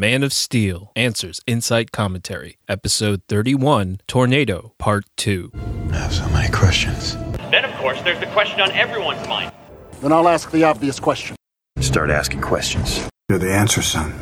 Man of Steel Answers Insight Commentary, Episode 31 Tornado, Part 2. I have so many questions. Then, of course, there's the question on everyone's mind. Then I'll ask the obvious question. Start asking questions. You're the answer, son.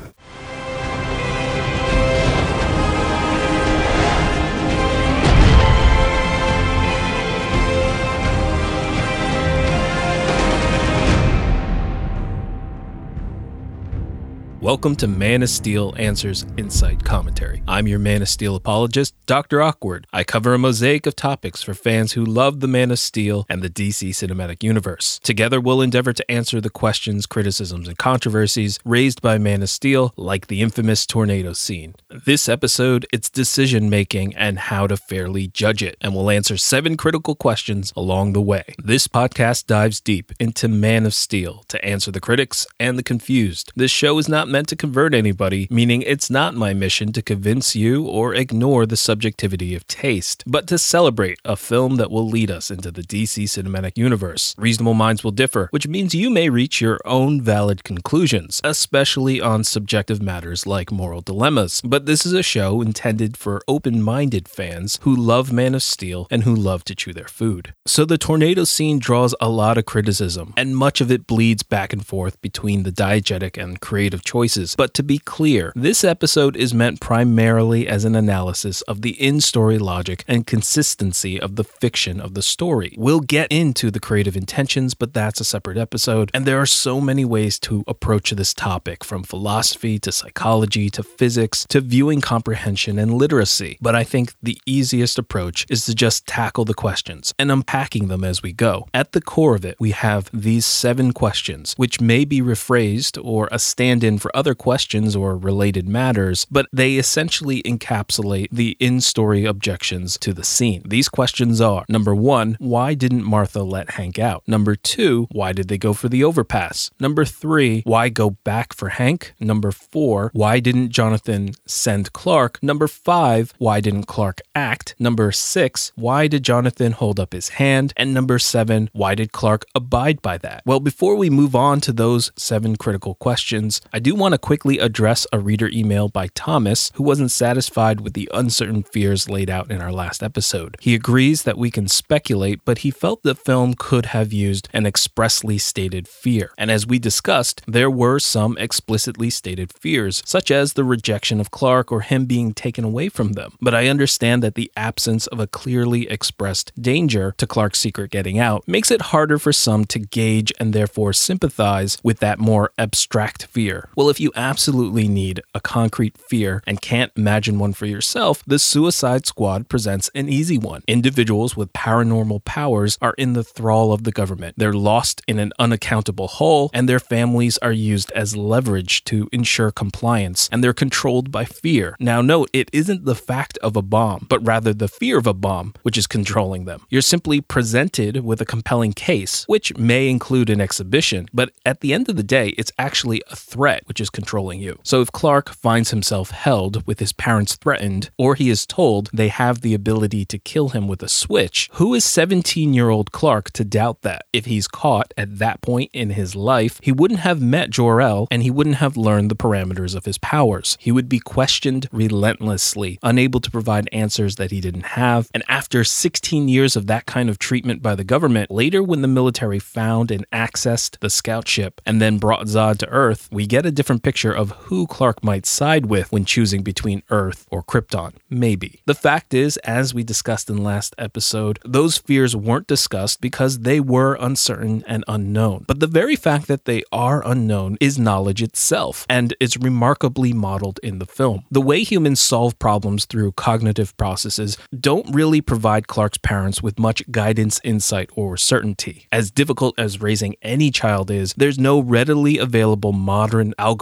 Welcome to Man of Steel Answers Insight Commentary. I'm your Man of Steel apologist, Dr. Awkward. I cover a mosaic of topics for fans who love the Man of Steel and the DC Cinematic Universe. Together, we'll endeavor to answer the questions, criticisms, and controversies raised by Man of Steel, like the infamous tornado scene. This episode, it's decision making and how to fairly judge it, and we'll answer seven critical questions along the way. This podcast dives deep into Man of Steel to answer the critics and the confused. This show is not meant to convert anybody, meaning it's not my mission to convince you or ignore the subjectivity of taste, but to celebrate a film that will lead us into the DC cinematic universe. Reasonable minds will differ, which means you may reach your own valid conclusions, especially on subjective matters like moral dilemmas. But this is a show intended for open minded fans who love Man of Steel and who love to chew their food. So the tornado scene draws a lot of criticism, and much of it bleeds back and forth between the diegetic and creative choices But to be clear, this episode is meant primarily as an analysis of the in story logic and consistency of the fiction of the story. We'll get into the creative intentions, but that's a separate episode. And there are so many ways to approach this topic from philosophy to psychology to physics to viewing comprehension and literacy. But I think the easiest approach is to just tackle the questions and unpacking them as we go. At the core of it, we have these seven questions, which may be rephrased or a stand in for for other questions or related matters, but they essentially encapsulate the in story objections to the scene. These questions are number one, why didn't Martha let Hank out? Number two, why did they go for the overpass? Number three, why go back for Hank? Number four, why didn't Jonathan send Clark? Number five, why didn't Clark act? Number six, why did Jonathan hold up his hand? And number seven, why did Clark abide by that? Well, before we move on to those seven critical questions, I do want to quickly address a reader email by Thomas who wasn't satisfied with the uncertain fears laid out in our last episode. He agrees that we can speculate, but he felt the film could have used an expressly stated fear. And as we discussed, there were some explicitly stated fears, such as the rejection of Clark or him being taken away from them. But I understand that the absence of a clearly expressed danger to Clark's secret getting out makes it harder for some to gauge and therefore sympathize with that more abstract fear. Well, if you absolutely need a concrete fear and can't imagine one for yourself, the Suicide Squad presents an easy one. Individuals with paranormal powers are in the thrall of the government. They're lost in an unaccountable hole, and their families are used as leverage to ensure compliance, and they're controlled by fear. Now, note, it isn't the fact of a bomb, but rather the fear of a bomb which is controlling them. You're simply presented with a compelling case, which may include an exhibition, but at the end of the day, it's actually a threat which is controlling you. So if Clark finds himself held with his parents threatened, or he is told they have the ability to kill him with a switch, who is 17 year old Clark to doubt that? If he's caught at that point in his life, he wouldn't have met Jor-El and he wouldn't have learned the parameters of his powers. He would be questioned relentlessly, unable to provide answers that he didn't have. And after 16 years of that kind of treatment by the government, later when the military found and accessed the scout ship and then brought Zod to Earth, we get a different picture of who Clark might side with when choosing between Earth or Krypton. Maybe. The fact is, as we discussed in last episode, those fears weren't discussed because they were uncertain and unknown. But the very fact that they are unknown is knowledge itself, and it's remarkably modeled in the film. The way humans solve problems through cognitive processes don't really provide Clark's parents with much guidance, insight, or certainty. As difficult as raising any child is, there's no readily available modern algorithm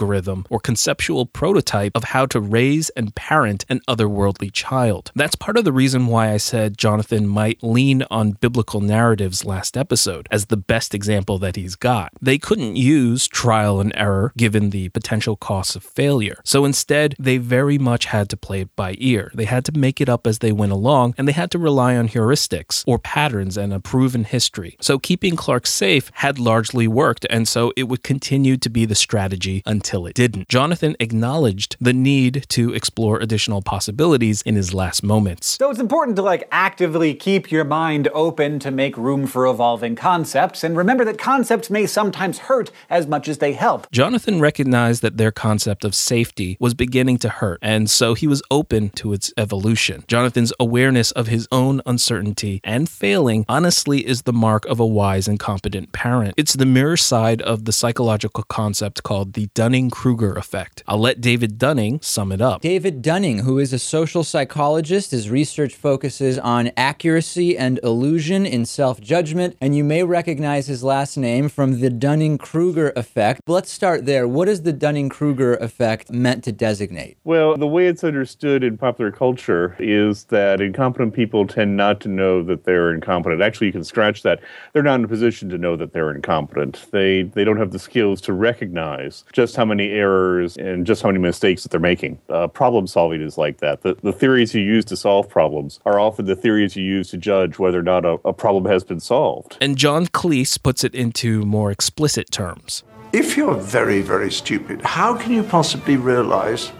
or conceptual prototype of how to raise and parent an otherworldly child. That's part of the reason why I said Jonathan might lean on biblical narratives last episode as the best example that he's got. They couldn't use trial and error given the potential costs of failure. So instead, they very much had to play it by ear. They had to make it up as they went along, and they had to rely on heuristics or patterns and a proven history. So keeping Clark safe had largely worked, and so it would continue to be the strategy until until it didn't. Jonathan acknowledged the need to explore additional possibilities in his last moments. So it's important to like actively keep your mind open to make room for evolving concepts and remember that concepts may sometimes hurt as much as they help. Jonathan recognized that their concept of safety was beginning to hurt, and so he was open to its evolution. Jonathan's awareness of his own uncertainty and failing honestly is the mark of a wise and competent parent. It's the mirror side of the psychological concept called the Dunning Kruger effect. I'll let David Dunning sum it up. David Dunning, who is a social psychologist, his research focuses on accuracy and illusion in self judgment, and you may recognize his last name from the Dunning Kruger effect. But let's start there. What is the Dunning Kruger effect meant to designate? Well, the way it's understood in popular culture is that incompetent people tend not to know that they're incompetent. Actually, you can scratch that. They're not in a position to know that they're incompetent. They they don't have the skills to recognize just how many errors and just how many mistakes that they're making. Uh, problem solving is like that. The, the theories you use to solve problems are often the theories you use to judge whether or not a, a problem has been solved. And John Cleese puts it into more explicit terms. If you're very, very stupid, how can you possibly realize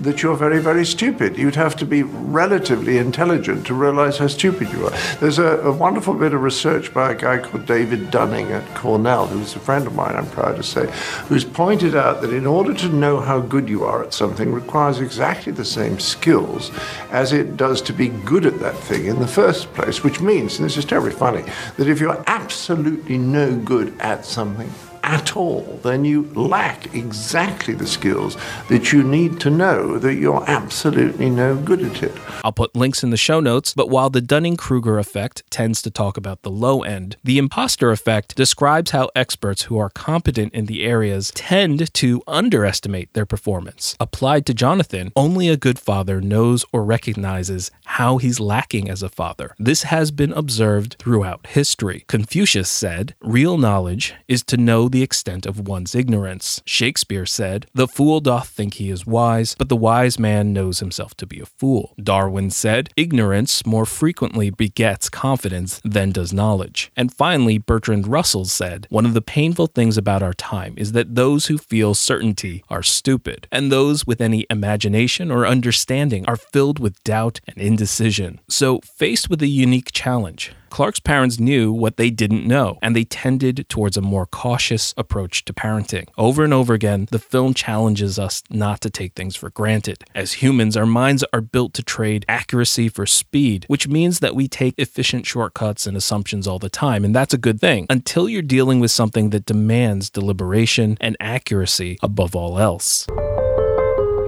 that you're very, very stupid? You'd have to be relatively intelligent to realize how stupid you are. There's a, a wonderful bit of research by a guy called David Dunning at Cornell, who's a friend of mine, I'm proud to say, who's pointed out that in order to know how good you are at something requires exactly the same skills as it does to be good at that thing in the first place, which means, and this is terribly funny, that if you're absolutely no good at something, at all, then you lack exactly the skills that you need to know that you're absolutely no good at it. I'll put links in the show notes, but while the Dunning Kruger effect tends to talk about the low end, the imposter effect describes how experts who are competent in the areas tend to underestimate their performance. Applied to Jonathan, only a good father knows or recognizes how he's lacking as a father. This has been observed throughout history. Confucius said, Real knowledge is to know the extent of one's ignorance. Shakespeare said, The fool doth think he is wise, but the wise man knows himself to be a fool. Darwin said, Ignorance more frequently begets confidence than does knowledge. And finally, Bertrand Russell said, One of the painful things about our time is that those who feel certainty are stupid, and those with any imagination or understanding are filled with doubt and indecision. So, faced with a unique challenge, Clark's parents knew what they didn't know, and they tended towards a more cautious approach to parenting. Over and over again, the film challenges us not to take things for granted. As humans, our minds are built to trade accuracy for speed, which means that we take efficient shortcuts and assumptions all the time, and that's a good thing until you're dealing with something that demands deliberation and accuracy above all else.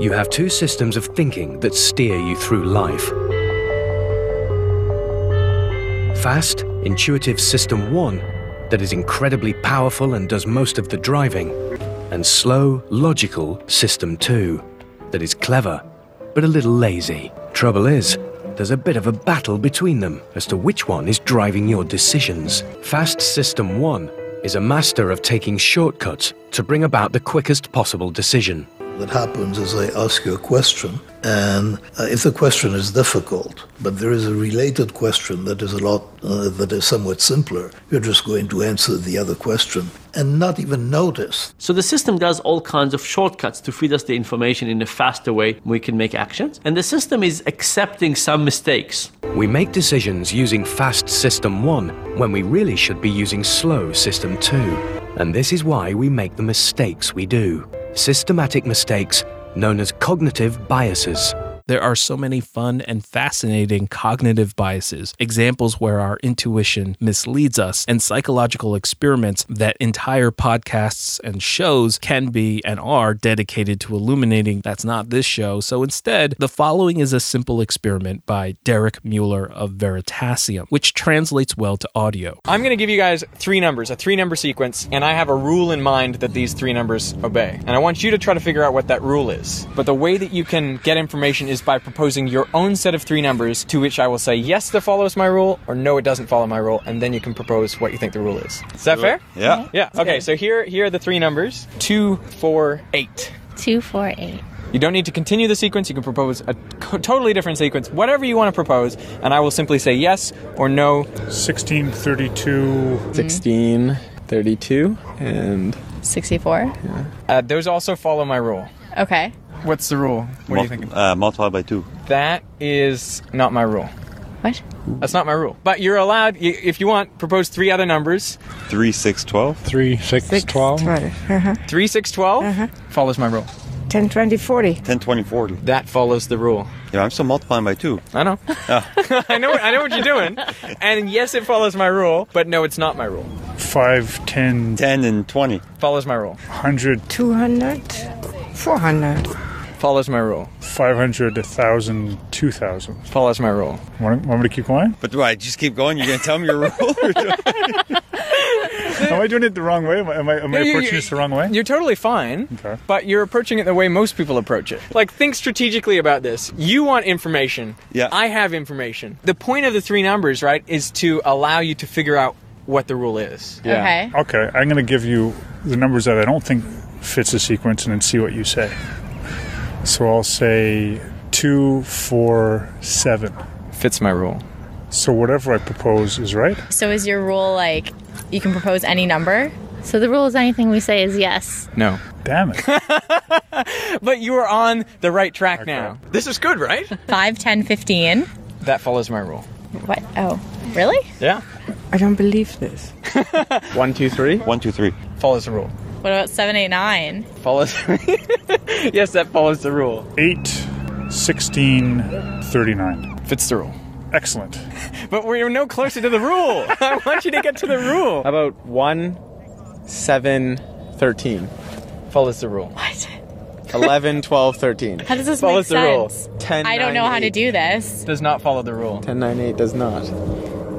You have two systems of thinking that steer you through life. Fast, intuitive System 1 that is incredibly powerful and does most of the driving, and slow, logical System 2 that is clever but a little lazy. Trouble is, there's a bit of a battle between them as to which one is driving your decisions. Fast System 1 is a master of taking shortcuts to bring about the quickest possible decision. What happens is I ask you a question, and uh, if the question is difficult, but there is a related question that is a lot uh, that is somewhat simpler, you're just going to answer the other question and not even notice. So the system does all kinds of shortcuts to feed us the information in a faster way we can make actions, and the system is accepting some mistakes. We make decisions using fast System 1 when we really should be using slow System 2. And this is why we make the mistakes we do systematic mistakes known as cognitive biases. There are so many fun and fascinating cognitive biases, examples where our intuition misleads us, and psychological experiments that entire podcasts and shows can be and are dedicated to illuminating. That's not this show. So instead, the following is a simple experiment by Derek Mueller of Veritasium, which translates well to audio. I'm going to give you guys three numbers, a three number sequence, and I have a rule in mind that these three numbers obey. And I want you to try to figure out what that rule is. But the way that you can get information is by proposing your own set of three numbers to which I will say yes, that follows my rule, or no, it doesn't follow my rule, and then you can propose what you think the rule is. Is that fair? Yeah. Yeah. Okay. So here, here are the three numbers: two, four, eight. Two, four, eight. You don't need to continue the sequence. You can propose a co- totally different sequence, whatever you want to propose, and I will simply say yes or no. 1632. 1632 and 64. Uh, those also follow my rule. Okay. What's the rule? What are you thinking? Uh, multiply by two. That is not my rule. What? That's not my rule. But you're allowed, y- if you want, propose three other numbers. Three, six, twelve. Three, six, twelve. Uh-huh. Three, six, twelve follows my rule. 10, 20, 40. 10, 20, 40. That follows the rule. Yeah, I'm still multiplying by two. I know. I know. I know what you're doing. And yes, it follows my rule. But no, it's not my rule. Five, ten, 10 and 20. Follows my rule. hundred, 200, 400. Follows my rule. five hundred, a thousand, two thousand. Follows my rule. Want, want me to keep going? But do I just keep going? You're going to tell me your rule? Am I doing it the wrong way? Am I, am I, am I No, you- approaching you- this the wrong way? You're totally fine, Okay. but you're approaching it the way most people approach it. Like, think strategically about this. You want information. Yeah. I have information. The point of the three numbers, right, is to allow you to figure out what the rule is. Okay. Okay, I'm going to give you the numbers that I don't think fits the sequence and then see what you say. So I'll say two, four, seven. Fits my rule. So whatever I propose is right. So is your rule like you can propose any number? So the rule is anything we say is yes. No. Damn it. But you are on the right track now. This is good, right? 5, 10, 15. That follows my rule. What? Oh, really? Yeah. I don't believe this. One, two, three. One, two, three. Follows the rule. What about 789? Follows. yes, that follows the rule. 8, 16, 39. Fits the rule. Excellent. But we're no closer to the rule. I want you to get to the rule. How about one, seven, thirteen? Follows the rule. What? 11, 12, 13. How does this follows make the sense? rule. 10, I don't 9, know how to do this. Does not follow the rule. 10, 9, 8 does not.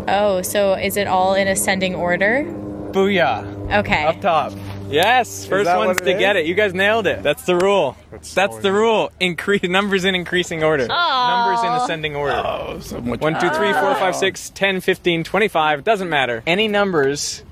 Oh, so is it all in ascending order? Booyah. Okay. Up top. Yes, first ones to it get it. You guys nailed it. That's the rule. That's That's the rule. Increase numbers in increasing order. Numbers in ascending order. Oh, so much. 1, 2, 3, 4, 5, 6, 10, 15, 25. Doesn't matter. Any numbers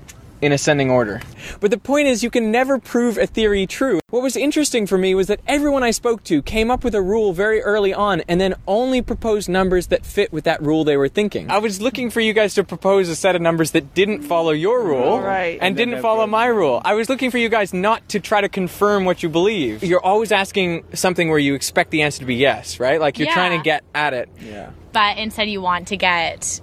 in ascending order. But the point is, you can never prove a theory true. What was interesting for me was that everyone I spoke to came up with a rule very early on and then only proposed numbers that fit with that rule they were thinking. I was looking for you guys to propose a set of numbers that didn't follow your rule Right. and didn't follow my rule. I was looking for you guys not to try to confirm what you believe. You're always asking something where you expect the answer to be yes, right? Like you're trying to get at it. Yeah. But instead, you want to get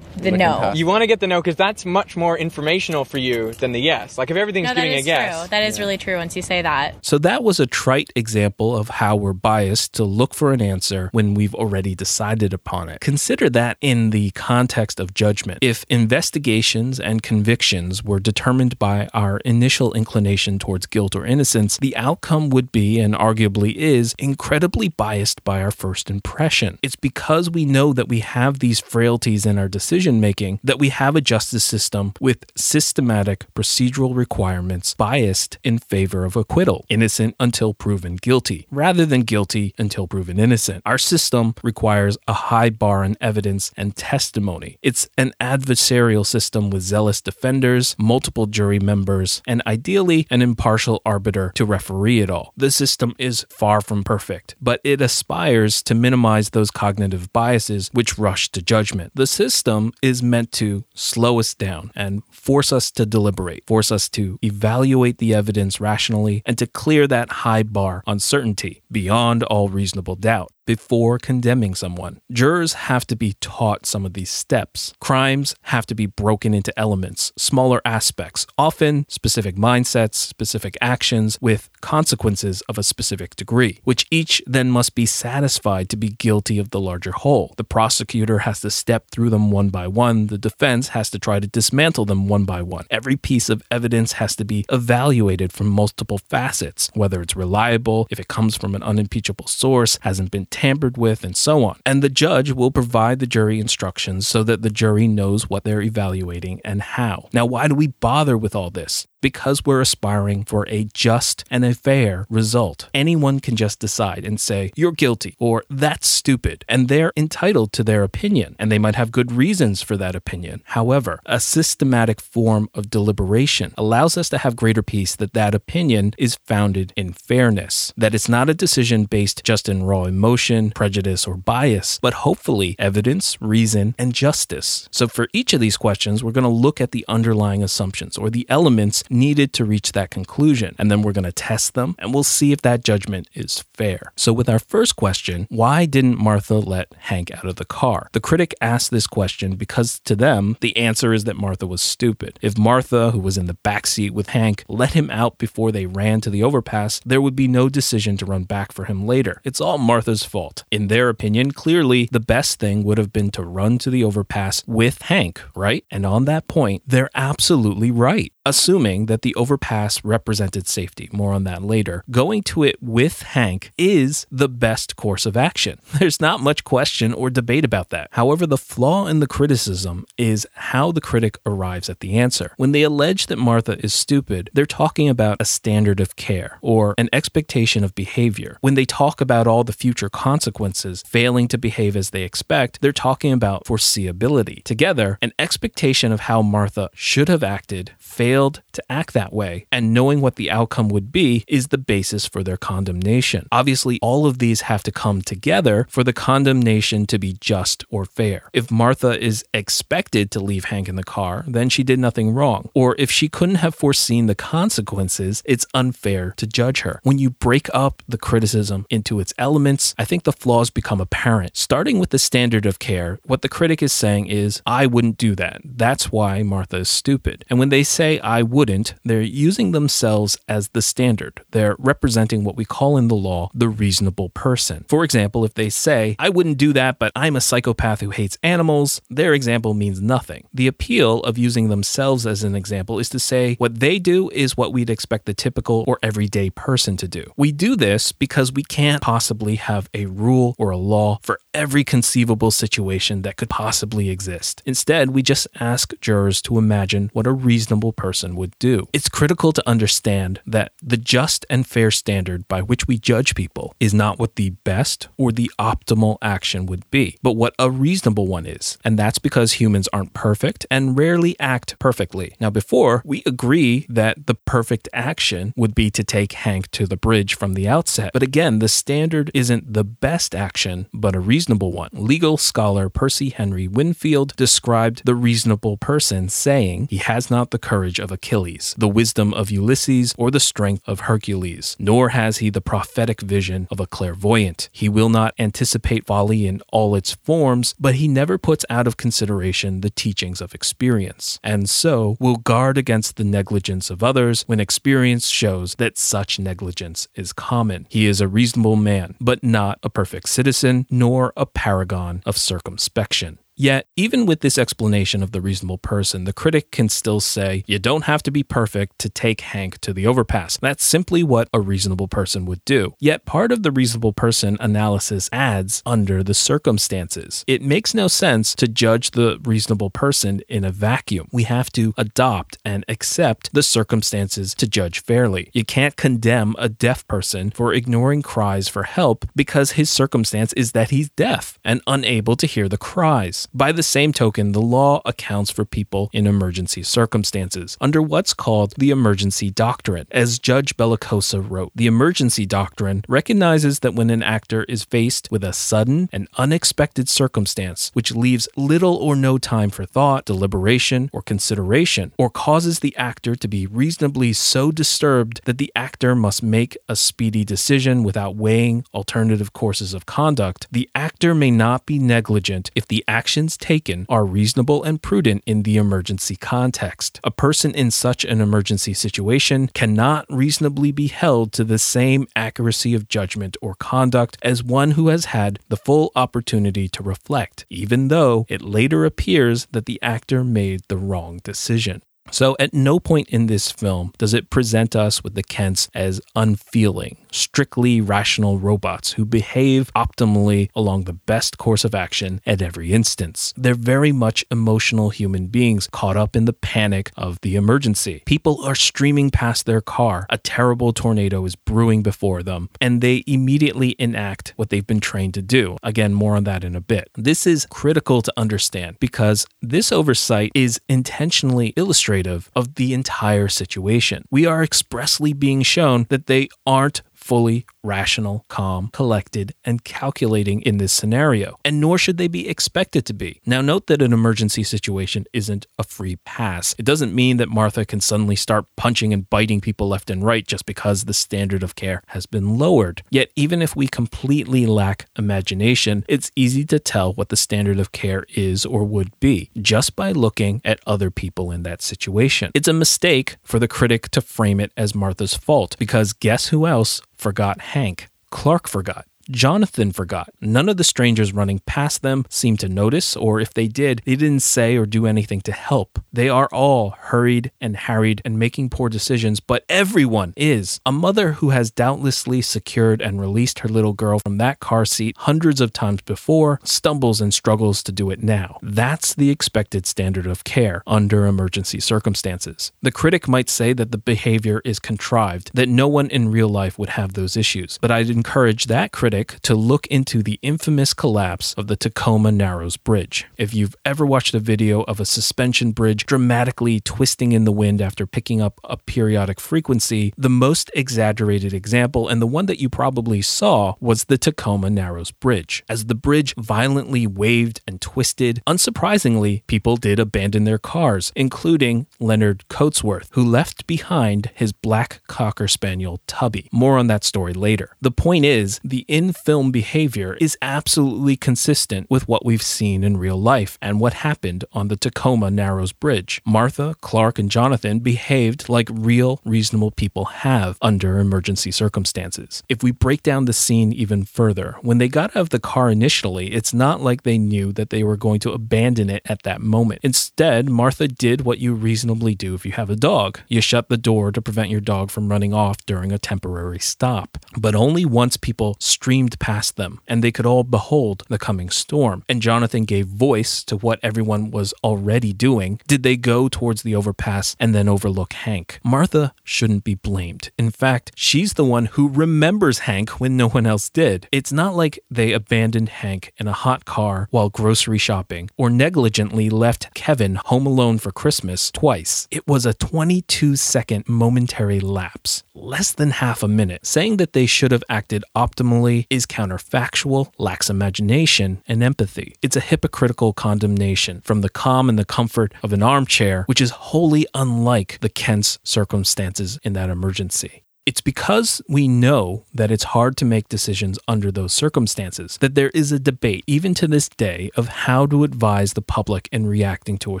the no. You want to get the no because that's much more informational for you than the yes. Like if everything's No, that giving a yes. true. That is really true once you say that. So that was a trite example of how we're biased to look for an answer when we've already decided upon it. Consider that in the context of judgment. If investigations and convictions were determined by our initial inclination towards guilt or innocence, the outcome would be, and arguably is, incredibly biased by our first impression. It's because we know that we have these frailties in our decision making that we have a justice system with systematic procedural requirements biased in favor of acquittal, innocent until proven guilty, rather than guilty until proven innocent. Our system requires a high bar on evidence and testimony. It's an adversarial system with zealous defenders, multiple jury members, and ideally an impartial arbiter to referee it all. The system is far from perfect, but it aspires to minimize those cognitive biases which rush to judgment. The system is meant to slow us down and force us to deliberate, force us to evaluate the evidence rationally, and to clear that high bar on certainty beyond all reasonable doubt before condemning someone. Jurors have to be taught some of these steps. Crimes have to be broken into elements, smaller aspects, often specific mindsets, specific actions with consequences of a specific degree, which each then must be satisfied to be guilty of the larger whole. The prosecutor has to step through them one by one, the defense has to try to dismantle them one by one. Every piece of evidence has to be evaluated from multiple facets, whether it's reliable, if it comes from an unimpeachable source, hasn't been tampered with, and so on. And the judge will provide the jury instructions so that the jury knows what they're evaluating and how. Now, why do we bother with all this? Because we're aspiring for a just and a fair result. Anyone can just decide and say, you're guilty, or that's stupid, and they're entitled to their opinion, and they might have good reasons for that opinion. However, a systematic form of deliberation allows us to have greater peace that that opinion is founded in fairness, that it's not a decision based just in raw emotion, prejudice, or bias, but hopefully evidence, reason, and justice. So for each of these questions, we're going to look at the underlying assumptions or the elements needed to reach that conclusion. And then we're going to test them and we'll see if that judgment is fair. So, with our first question, why didn't Martha let Hank out of the car? The critic asked this question because to them, the answer is that Martha was stupid. If Martha, who was in the back seat with Hank, let him out before they ran to the overpass, there would be no decision to run back for him later. It's all Martha's fault. In their opinion, clearly the best thing would have been to run to the overpass with Hank, right? And on that point, they're absolutely right. Assuming that the overpass represented safety, more on that later, going to it with Hank is the best course of action. There's not much question or debate about that. However, the flaw in the criticism is how the critic arrives at the answer. When they allege that Martha is stupid, they're talking about a standard of care or an expectation of behavior. When they talk about all the future consequences failing to behave as they expect, they're talking about foreseeability. Together, an expectation of how Martha should have acted failed to act that way, and knowing what the outcome would be is the basis for their condemnation. Obviously, all of these have to come together for the condemnation to be just or fair. If Martha is expected to leave Hank in the car, then she did nothing wrong. Or if she couldn't have foreseen the consequences, it's unfair to judge her. When you break up the criticism into its elements, I think the flaws become apparent. Starting with the standard of care, what the critic is saying is, I wouldn't do that. That's why Martha is stupid. And when they say I wouldn't, they're using themselves as the standard. They're representing what we call in the law the reasonable person. For example, if they say, I wouldn't do that, but I'm a psychopath who hates animals, their example means nothing. The appeal of using themselves as an example is to say what they do is what we'd expect the typical or everyday person to do. We do this because we can't possibly have a rule or a law for every conceivable situation that could possibly exist. Instead, we just ask jurors to imagine what a reasonable person would do. It's critical to understand that the just and fair standard by which we judge people is not what the best or the optimal action would be, but what a reasonable one is. And that's because humans aren't perfect and rarely act perfectly. Now, before, we agree that the perfect action would be to take Hank to the bridge from the outset. But again, the standard isn't the best action, but a reasonable one. Legal scholar Percy Henry Winfield described the reasonable person saying, He has not the courage of Achilles, the wisdom of Ulysses, or the strength of Hercules, nor has he the prophetic vision of a clairvoyant. He will not anticipate folly in all its forms, but he never puts out of consideration the teachings of experience, and so will guard against the negligence of others when experience shows that such negligence is common. He is a reasonable man, but not a perfect citizen, nor a paragon of circumspection. Yet, even with this explanation of the reasonable person, the critic can still say, you don't have to be perfect to take Hank to the overpass. That's simply what a reasonable person would do. Yet, part of the reasonable person analysis adds under the circumstances. It makes no sense to judge the reasonable person in a vacuum. We have to adopt and accept the circumstances to judge fairly. You can't condemn a deaf person for ignoring cries for help because his circumstance is that he's deaf and unable to hear the cries. By the same token, the law accounts for people in emergency circumstances under what's called the emergency doctrine. As Judge Bellacosa wrote, the emergency doctrine recognizes that when an actor is faced with a sudden and unexpected circumstance which leaves little or no time for thought, deliberation, or consideration, or causes the actor to be reasonably so disturbed that the actor must make a speedy decision without weighing alternative courses of conduct, the actor may not be negligent if the actions taken are reasonable and prudent in the emergency context. A person in such an emergency situation cannot reasonably be held to the same accuracy of judgment or conduct as one who has had the full opportunity to reflect, even though it later appears that the actor made the wrong decision. So, at no point in this film does it present us with the Kents as unfeeling, strictly rational robots who behave optimally along the best course of action at every instance. They're very much emotional human beings caught up in the panic of the emergency. People are streaming past their car, a terrible tornado is brewing before them, and they immediately enact what they've been trained to do. Again, more on that in a bit. This is critical to understand because this oversight is intentionally illustrative of the entire situation. We are expressly being shown that they aren't fully rational, calm, collected, and calculating in this scenario, and nor should they be expected to be. Now, note that an emergency situation isn't a free pass. It doesn't mean that Martha can suddenly start punching and biting people left and right just because the standard of care has been lowered. Yet, even if we completely lack imagination, it's easy to tell what the standard of care is or would be just by looking at other people in that situation. It's a mistake for the critic to frame it as Martha's fault because guess who else forgot Hank? Clark forgot. Jonathan forgot. None of the strangers running past them seemed to notice, or if they did, they didn't say or do anything to help. They are all hurried and harried and making poor decisions, but everyone is. A mother who has doubtlessly secured and released her little girl from that car seat hundreds of times before stumbles and struggles to do it now. That's the expected standard of care under emergency circumstances. The critic might say that the behavior is contrived, that no one in real life would have those issues, but I'd encourage that critic to look into the infamous collapse of the Tacoma Narrows Bridge. If you've ever watched a video of a suspension bridge dramatically twisting in the wind after picking up a periodic frequency, the most exaggerated example, and the one that you probably saw, was the Tacoma Narrows Bridge. As the bridge violently waved and twisted, unsurprisingly, people did abandon their cars, including Leonard Coatsworth, who left behind his black Cocker Spaniel Tubby. More on that story later. The point is, the in film behavior is absolutely consistent with what we've seen in real life and what happened on the Tacoma Narrows Bridge. Martha, Clark, and Jonathan behaved like real, reasonable people have under emergency circumstances. If we break down the scene even further, when they got out of the car initially, it's not like they knew that they were going to abandon it at that moment. Instead, Martha did what you reasonably do if you have a dog you shut the door to prevent your dog from running off during a temporary stop. But only once people streamed past them, and they could all behold the coming storm. And Jonathan gave voice to what everyone was already doing. Did they go towards the overpass and then overlook Hank? Martha shouldn't be blamed. In fact, she's the one who remembers Hank when no one else did. It's not like they abandoned Hank in a hot car while grocery shopping or negligently left Kevin home alone for Christmas twice. It was a 22 second momentary lapse, less than half a minute. Saying that they should have acted optimally is counterfactual, lacks imagination, and empathy. It's a hypocritical condemnation from the calm and the comfort of an armchair, which is wholly unlike the Kent's circumstances in that emergency. It's because we know that it's hard to make decisions under those circumstances that there is a debate, even to this day, of how to advise the public in reacting to a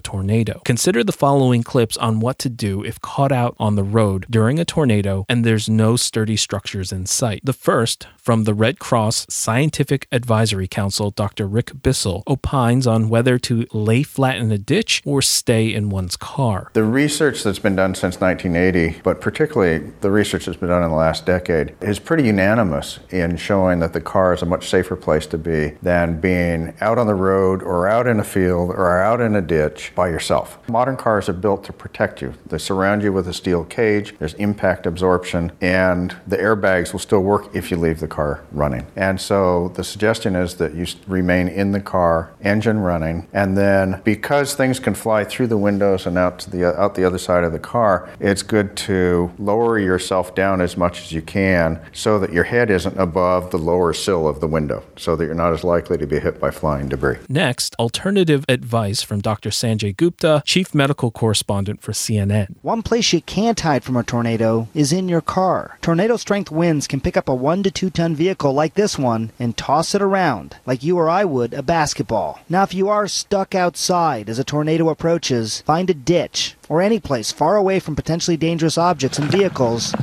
tornado. Consider the following clips on what to do if caught out on the road during a tornado and there's no sturdy structures in sight. The first, from the Red Cross Scientific Advisory Council, Dr. Rick Bissell opines on whether to lay flat in a ditch or stay in one's car. The research that's been done since 1980, but particularly the research that's been done in the last decade, is pretty unanimous in showing that the car is a much safer place to be than being out on the road or out in a field or out in a ditch by yourself. Modern cars are built to protect you. They surround you with a steel cage, there's impact absorption, and the airbags will still work if you leave the car running. And so the suggestion is that you remain in the car, engine running, and then because things can fly through the windows and out to the out the other side of the car, it's good to lower yourself down as much as you can so that your head isn't above the lower sill of the window so that you're not as likely to be hit by flying debris. Next, alternative advice from Dr. Sanjay Gupta, chief medical correspondent for CNN. One place you can't hide from a tornado is in your car. Tornado strength winds can pick up a 1 to 2 ton vehicle like this one and toss it around like you or I would a basketball. Now, if you are stuck outside as a tornado approaches, find a ditch or any place far away from potentially dangerous objects and vehicles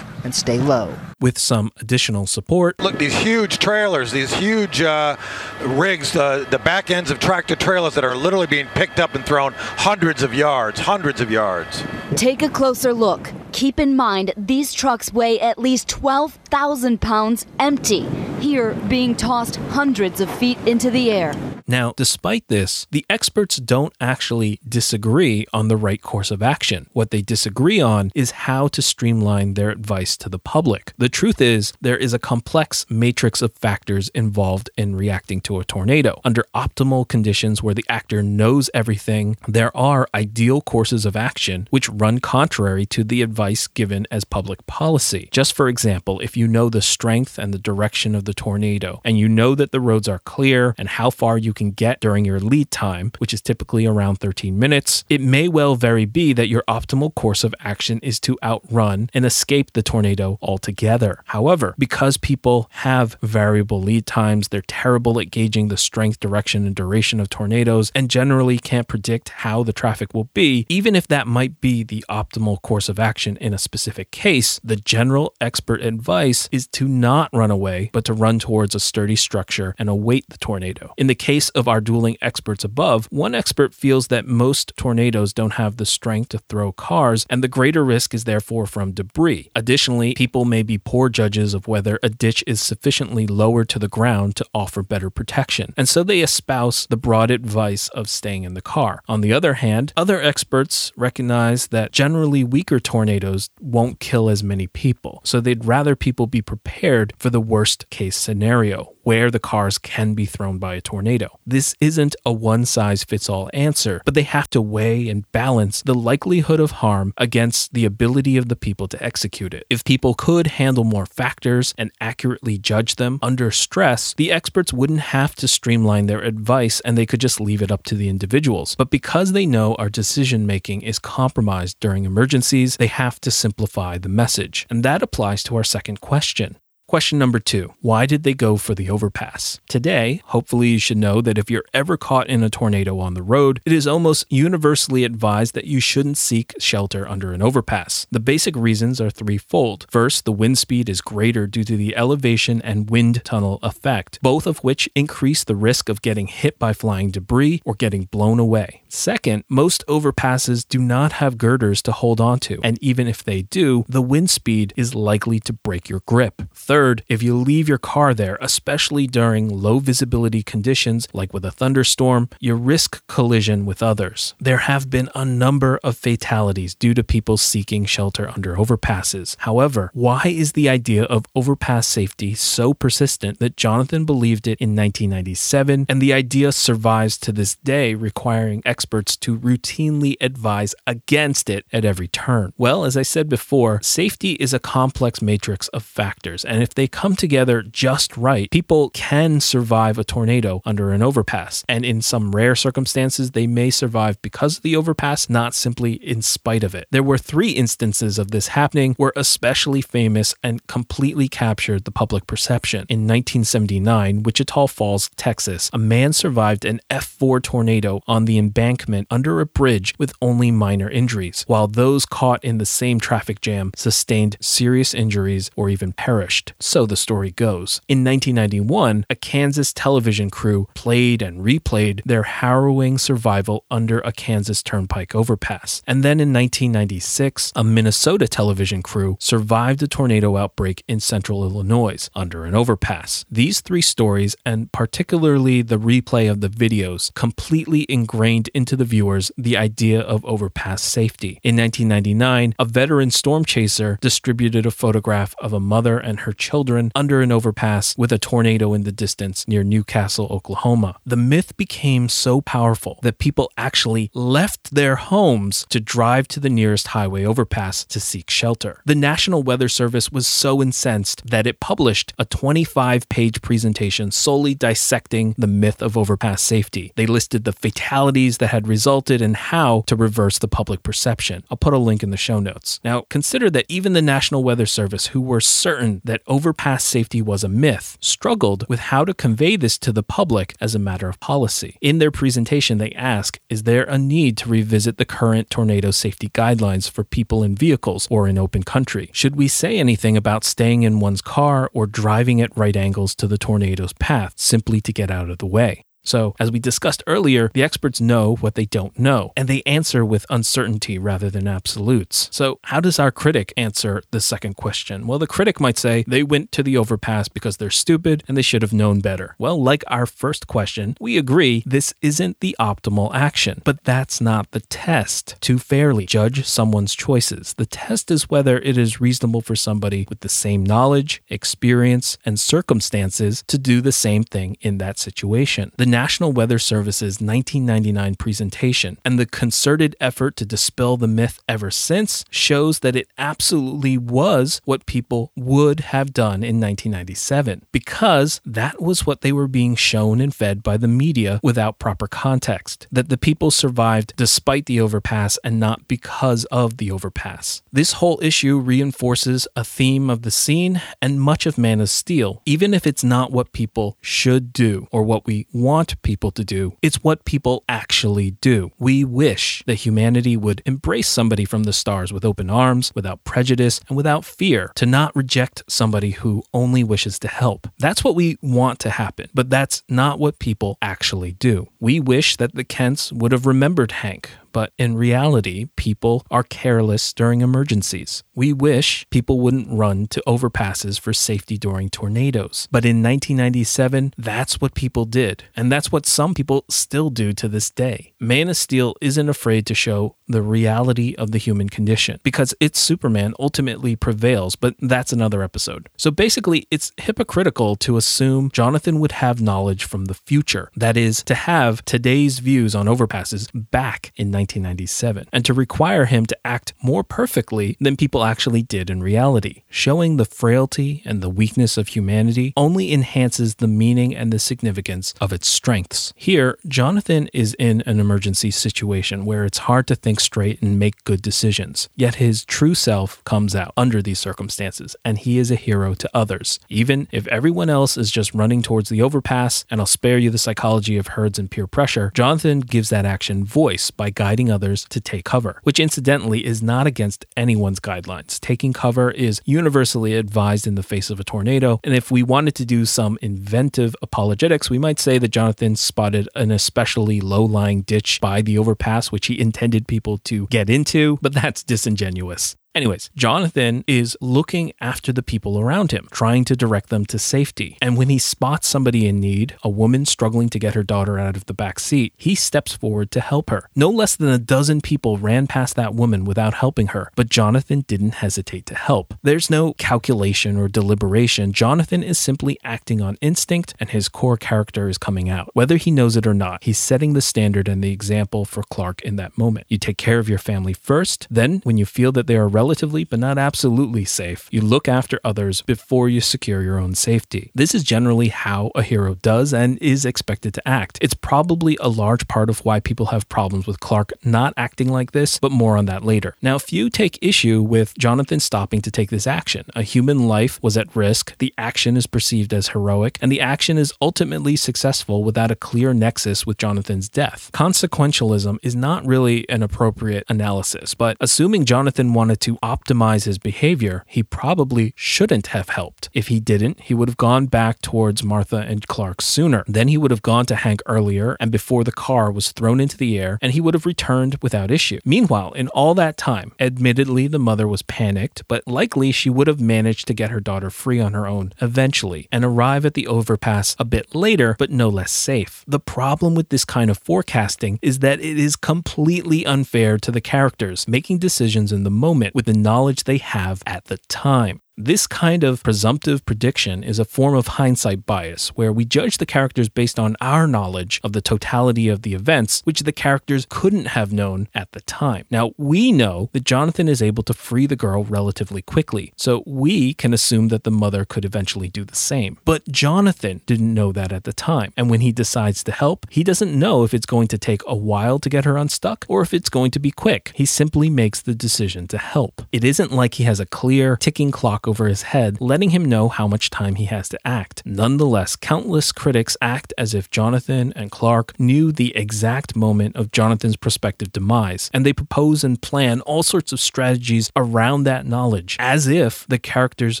and stay low. With some additional support, Look, these huge trailers, these huge uh, rigs, uh, the back ends of tractor trailers that are literally being picked up and thrown hundreds of yards, hundreds of yards. Take a closer look. Keep in mind, these trucks weigh at least 12,000 pounds empty, here being tossed hundreds of feet into the air. Now, despite this, the experts don't actually disagree on the right course of action. What they disagree on is how to streamline their advice to the public. The truth is, there is a complex matrix of factors involved in reacting to a tornado. Under optimal conditions where the actor knows everything, there are ideal courses of action which run contrary to the advice given as public policy. Just for example, if you know the strength and the direction of the tornado, and you know that the roads are clear and how far you can get during your lead time, which is typically around 13 minutes, it may well very be that your optimal course of action is to outrun and escape the tornado altogether. However, because people have variable lead times, they're terrible at gauging the strength, direction, and duration of tornadoes, and generally can't predict how the traffic will be, even if that might be the optimal course of action in a specific case, the general expert advice is to not run away, but to run towards a sturdy structure and await the tornado. In the case of our dueling experts above, one expert feels that most tornadoes don't have the strength to throw cars, and the greater risk is therefore from debris. Additionally, people may be poor judges of whether a ditch is sufficiently lower to the ground to offer better protection, and so they espouse the broad advice of staying in the car. On the other hand, other experts recognize that generally weaker tornadoes won't kill as many people, so they'd rather people be prepared for the worst case scenario where the cars can be thrown by a tornado. This isn't a one size fits all answer, but they have to weigh and balance the likelihood of harm against the ability of the people to execute it. If people could handle more factors and accurately judge them under stress, the experts wouldn't have to streamline their advice and they could just leave it up to the individuals. But because they know our decision making is compromised during emergencies, they have to simplify the message. And that applies to our second question. Question number two Why did they go for the overpass? Today, hopefully, you should know that if you're ever caught in a tornado on the road, it is almost universally advised that you shouldn't seek shelter under an overpass. The basic reasons are threefold. First, the wind speed is greater due to the elevation and wind tunnel effect, both of which increase the risk of getting hit by flying debris or getting blown away. Second, most overpasses do not have girders to hold onto, and even if they do, the wind speed is likely to break your grip. Third, if you leave your car there, especially during low visibility conditions like with a thunderstorm, you risk collision with others. There have been a number of fatalities due to people seeking shelter under overpasses. However, why is the idea of overpass safety so persistent that Jonathan believed it in 1997 and the idea survives to this day, requiring experts to routinely advise against it at every turn? Well, as I said before, safety is a complex matrix of factors, and if they come together just right, people can survive a tornado under an overpass. And in some rare circumstances, they may survive because of the overpass, not simply in spite of it. There were three instances of this happening were especially famous and completely captured the public perception. In 1979, Wichita Falls, Texas, a man survived an F4 tornado on the embankment under a bridge with only minor injuries, while those caught in the same traffic jam sustained serious injuries or even perished. So the story goes. In 1991, a Kansas television crew played and replayed their harrowing survival under a Kansas turnpike overpass. And then in 1996, a Minnesota television crew survived a tornado outbreak in central Illinois under an overpass. These three stories, and particularly the replay of the videos, completely ingrained into the viewers the idea of overpass safety. In 1999, a veteran storm chaser distributed a photograph of a mother and her children under an overpass with a tornado in the distance near Newcastle, Oklahoma. The myth became so powerful that people actually left their homes to drive to the nearest highway overpass to seek shelter. The National Weather Service was so incensed that it published a 25 page presentation solely dissecting the myth of overpass safety. They listed the fatalities that had resulted and how to reverse the public perception. I'll put a link in the show notes. Now, consider that even the National Weather Service, who were certain that overpass safety was a myth, struggled with how to convey this to the public as a matter of policy. In their presentation, they ask Is there a need to revisit the current tornado safety guidelines for people in vehicles or in open country? Should we say anything about staying in one's car or driving at right angles to the tornado's path simply to get out of the way? So, as we discussed earlier, the experts know what they don't know, and they answer with uncertainty rather than absolutes. So, how does our critic answer the second question? Well, the critic might say they went to the overpass because they're stupid and they should have known better. Well, like our first question, we agree this isn't the optimal action, but that's not the test to fairly judge someone's choices. The test is whether it is reasonable for somebody with the same knowledge, experience, and circumstances to do the same thing in that situation. The National Weather Service's 1999 presentation and the concerted effort to dispel the myth ever since shows that it absolutely was what people would have done in 1997 because that was what they were being shown and fed by the media without proper context. That the people survived despite the overpass and not because of the overpass. This whole issue reinforces a theme of the scene and much of Man of Steel, even if it's not what people should do or what we want people to do, it's what people actually do. We wish that humanity would embrace somebody from the stars with open arms, without prejudice, and without fear, to not reject somebody who only wishes to help. That's what we want to happen, but that's not what people actually do. We wish that the Kents would have remembered Hank, but in reality, people are careless during emergencies. We wish people wouldn't run to overpasses for safety during tornadoes. But in 1997, that's what people did. And that's what some people still do to this day. Man of Steel isn't afraid to show the reality of the human condition because its Superman ultimately prevails, but that's another episode. So basically, it's hypocritical to assume Jonathan would have knowledge from the future. That is, to have today's views on overpasses back in 1997 and to require him to act more perfectly than people actually did in reality. Showing the frailty and the weakness of humanity only enhances the meaning and the significance of its strengths. Here, Jonathan is in an emergency situation where it's hard to think straight and make good decisions. Yet his true self comes out under these circumstances, and he is a hero to others. Even if everyone else is just running towards the overpass, and I'll spare you the psychology of herds and peer pressure, Jonathan gives that action voice by guiding others to take cover, which incidentally is not against anyone's guidelines. Taking cover is universally advised in the face of a tornado, and if we wanted to do some inventive apologetics, we might say that Jonathan spotted an especially low lying ditch by the overpass, which he intended people to get into, but that's disingenuous. Anyways, Jonathan is looking after the people around him, trying to direct them to safety. And when he spots somebody in need, a woman struggling to get her daughter out of the back seat, he steps forward to help her. No less than a dozen people ran past that woman without helping her, but Jonathan didn't hesitate to help. There's no calculation or deliberation. Jonathan is simply acting on instinct, and his core character is coming out. Whether he knows it or not, he's setting the standard and the example for Clark in that moment. You take care of your family first, then, when you feel that they are relatively but not absolutely safe. You look after others before you secure your own safety. This is generally how a hero does and is expected to act. It's probably a large part of why people have problems with Clark not acting like this, but more on that later. Now, few take issue with Jonathan stopping to take this action. A human life was at risk, the action is perceived as heroic, and the action is ultimately successful without a clear nexus with Jonathan's death. Consequentialism is not really an appropriate analysis, but assuming Jonathan wanted to optimize his behavior, he probably shouldn't have helped. If he didn't, he would have gone back towards Martha and Clark sooner. Then he would have gone to Hank earlier and before the car was thrown into the air, and he would have returned without issue. Meanwhile, in all that time, admittedly, the mother was panicked, but likely she would have managed to get her daughter free on her own eventually and arrive at the overpass a bit later, but no less safe. The problem with this kind of forecasting is that it is completely unfair to the characters making decisions in the moment with the knowledge they have at the time. This kind of presumptive prediction is a form of hindsight bias, where we judge the characters based on our knowledge of the totality of the events, which the characters couldn't have known at the time. Now, we know that Jonathan is able to free the girl relatively quickly, so we can assume that the mother could eventually do the same. But Jonathan didn't know that at the time, and when he decides to help, he doesn't know if it's going to take a while to get her unstuck or if it's going to be quick. He simply makes the decision to help. It isn't like he has a clear ticking clock over his head, letting him know how much time he has to act. Nonetheless, countless critics act as if Jonathan and Clark knew the exact moment of Jonathan's prospective demise, and they propose and plan all sorts of strategies around that knowledge, as if the characters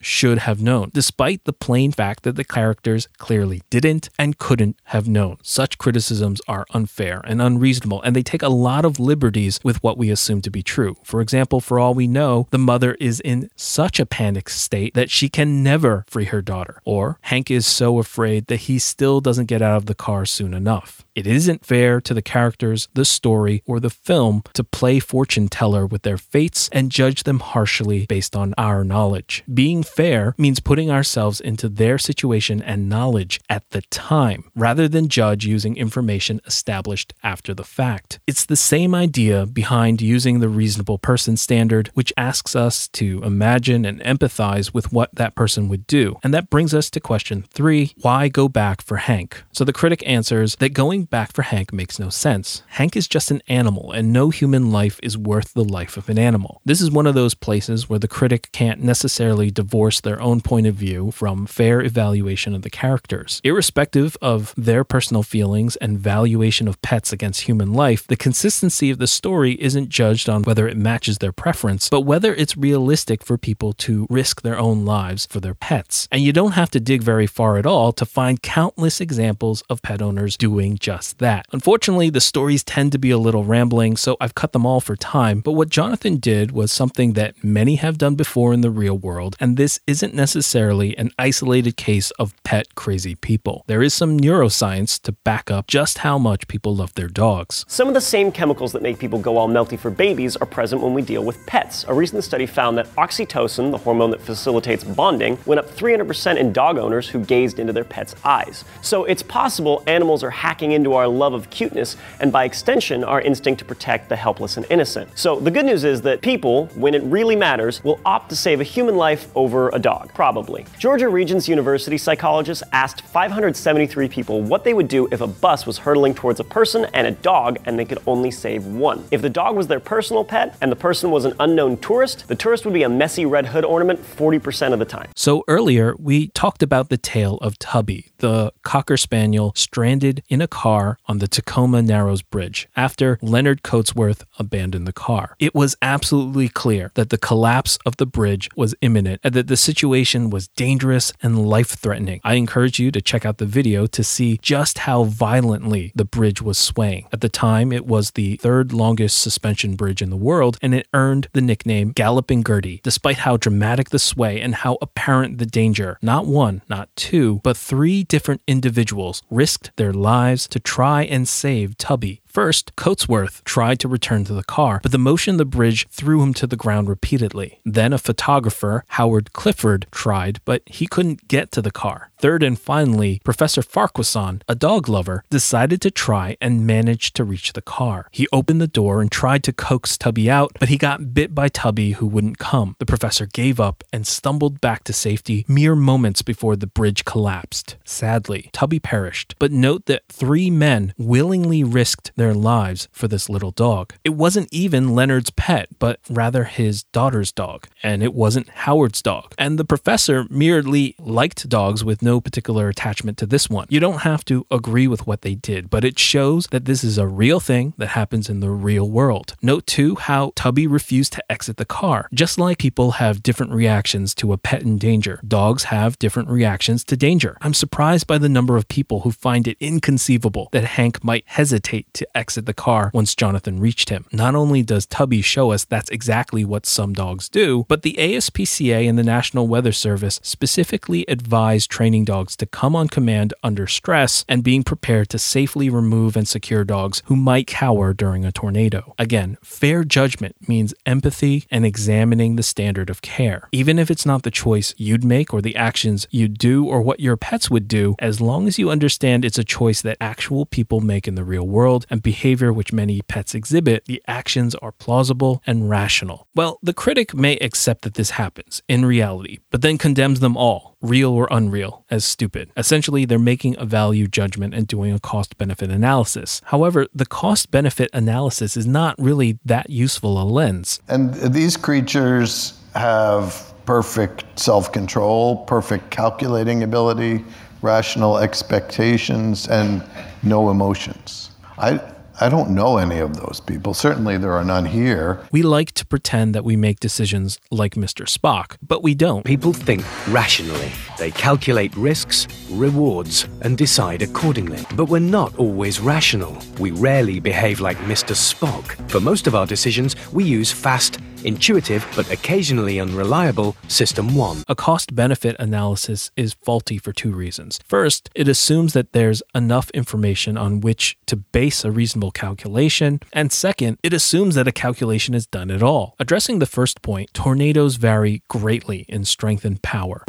should have known, despite the plain fact that the characters clearly didn't and couldn't have known. Such criticisms are unfair and unreasonable, and they take a lot of liberties with what we assume to be true. For example, for all we know, the mother is in such a panic state that she can never free her daughter, or Hank is so afraid that he still doesn't get out of the car soon enough. It isn't fair to the characters, the story, or the film to play fortune teller with their fates and judge them harshly based on our knowledge. Being fair means putting ourselves into their situation and knowledge at the time, rather than judge using information established after the fact. It's the same idea behind using the reasonable person standard, which asks us to imagine and empathize with what that person would do. And that brings us to question three why go back for Hank? So the critic answers that going back for Hank makes no sense. Hank is just an animal, and no human life is worth the life of an animal. This is one of those places where the critic can't necessarily divorce their own point of view from fair evaluation of the characters. Irrespective of their personal feelings and valuation of pets against human life, the consistency of the story isn't judged on whether it matches their preference, but whether it's realistic for people to risk their own lives for their pets. And you don't have to dig very far at all to find countless examples of pet owners doing just that. Unfortunately, the stories tend to be a little rambling, so I've cut them all for time. But what Jonathan did was something that many have done before in the real world, and this isn't necessarily an isolated case of pet crazy people. There is some neuroscience to back up just how much people love their dogs. Some of the same chemicals that make people go all melty for babies are present when we deal with pets. A recent study found that oxytocin, the hormone that facilitates bonding, went up 300% in dog owners who gazed into their pets' eyes. So it's possible animals are hacking into our love of cuteness and by extension our instinct to protect the helpless and innocent. So the good news is that people, when it really matters, will opt to save a human life over a dog, probably. Georgia Regents University psychologists asked 573 people what they would do if a bus was hurtling towards a person and a dog and they could only save one. If the dog was their personal pet and the person was an unknown tourist, the tourist would be a messy red hood ornament 40% of the time. So earlier, we talked about the tale of Tubby, the Cocker Spaniel stranded in a car on the Tacoma Narrows Bridge after Leonard Coatsworth abandoned the car. It was absolutely clear that the collapse of the bridge was imminent and that the situation was dangerous and life threatening. I encourage you to check out the video to see just how violently the bridge was swaying. At the time, it was the third longest suspension bridge in the world, and it earned the nickname Galloping Gertie, despite how dramatic the sway and how apparent the danger. Not one, not two, but three different individuals risked their lives to try and save Tubby. First, Coatsworth tried to return to the car, but the motion of the bridge threw him to the ground repeatedly. Then a photographer, Howard Clifford, tried, but he couldn't get to the car. Third and finally, Professor Farquharson, a dog lover, decided to try and managed to reach the car. He opened the door and tried to coax Tubby out, but he got bit by Tubby who wouldn't come. The professor gave up and stumbled back to safety mere moments before the bridge collapsed. Sadly, Tubby perished, but note that three men willingly risked their lives for this little dog. It wasn't even Leonard's pet, but rather his daughter's dog, and it wasn't Howard's dog. And the professor merely liked dogs with no particular attachment to this one. You don't have to agree with what they did, but it shows that this is a real thing that happens in the real world. Note too how Tubby refused to exit the car. Just like people have different reactions to a pet in danger, dogs have different reactions to danger. I'm surprised by the number of people who find it inconceivable that Hank might hesitate to exit the car once Jonathan reached him. Not only does Tubby show us that's exactly what some dogs do, but the ASPCA and the National Weather Service specifically advise training dogs to come on command under stress and being prepared to safely remove and secure dogs who might cower during a tornado. Again, fair judgment means empathy and examining the standard of care. Even if it's not the choice you'd make or the actions you'd do or what your pets would do, as long as you understand it's a choice that actual people make in the real world and behavior which many pets exhibit, the actions are plausible and rational. Well, the critic may accept that this happens in reality, but then condemns them all, real or unreal, as stupid. Essentially, they're making a value judgment and doing a cost benefit analysis. However, the cost benefit analysis is not really that useful a lens. And these creatures have perfect self control, perfect calculating ability, rational expectations, and no emotions. I, I don't know any of those people. Certainly, there are none here. We like to pretend that we make decisions like Mr. Spock, but we don't. People think rationally. They calculate risks, rewards, and decide accordingly. But we're not always rational. We rarely behave like Mr. Spock. For most of our decisions, we use fast, intuitive, but occasionally unreliable System 1. A cost benefit analysis is faulty for two reasons. First, it assumes that there's enough information on which to base a reasonable calculation, and second, it assumes that a calculation is done at all. Addressing the first point, tornadoes vary greatly in strength and power.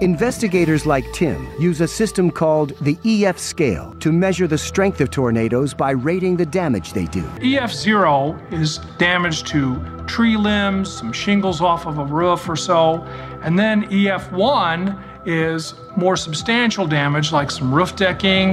Investigators like Tim use a system called the EF scale to measure the strength of tornadoes by rating the damage they do. EF0 is damage to tree limbs, some shingles off of a roof or so, and then EF1 is more substantial damage like some roof decking.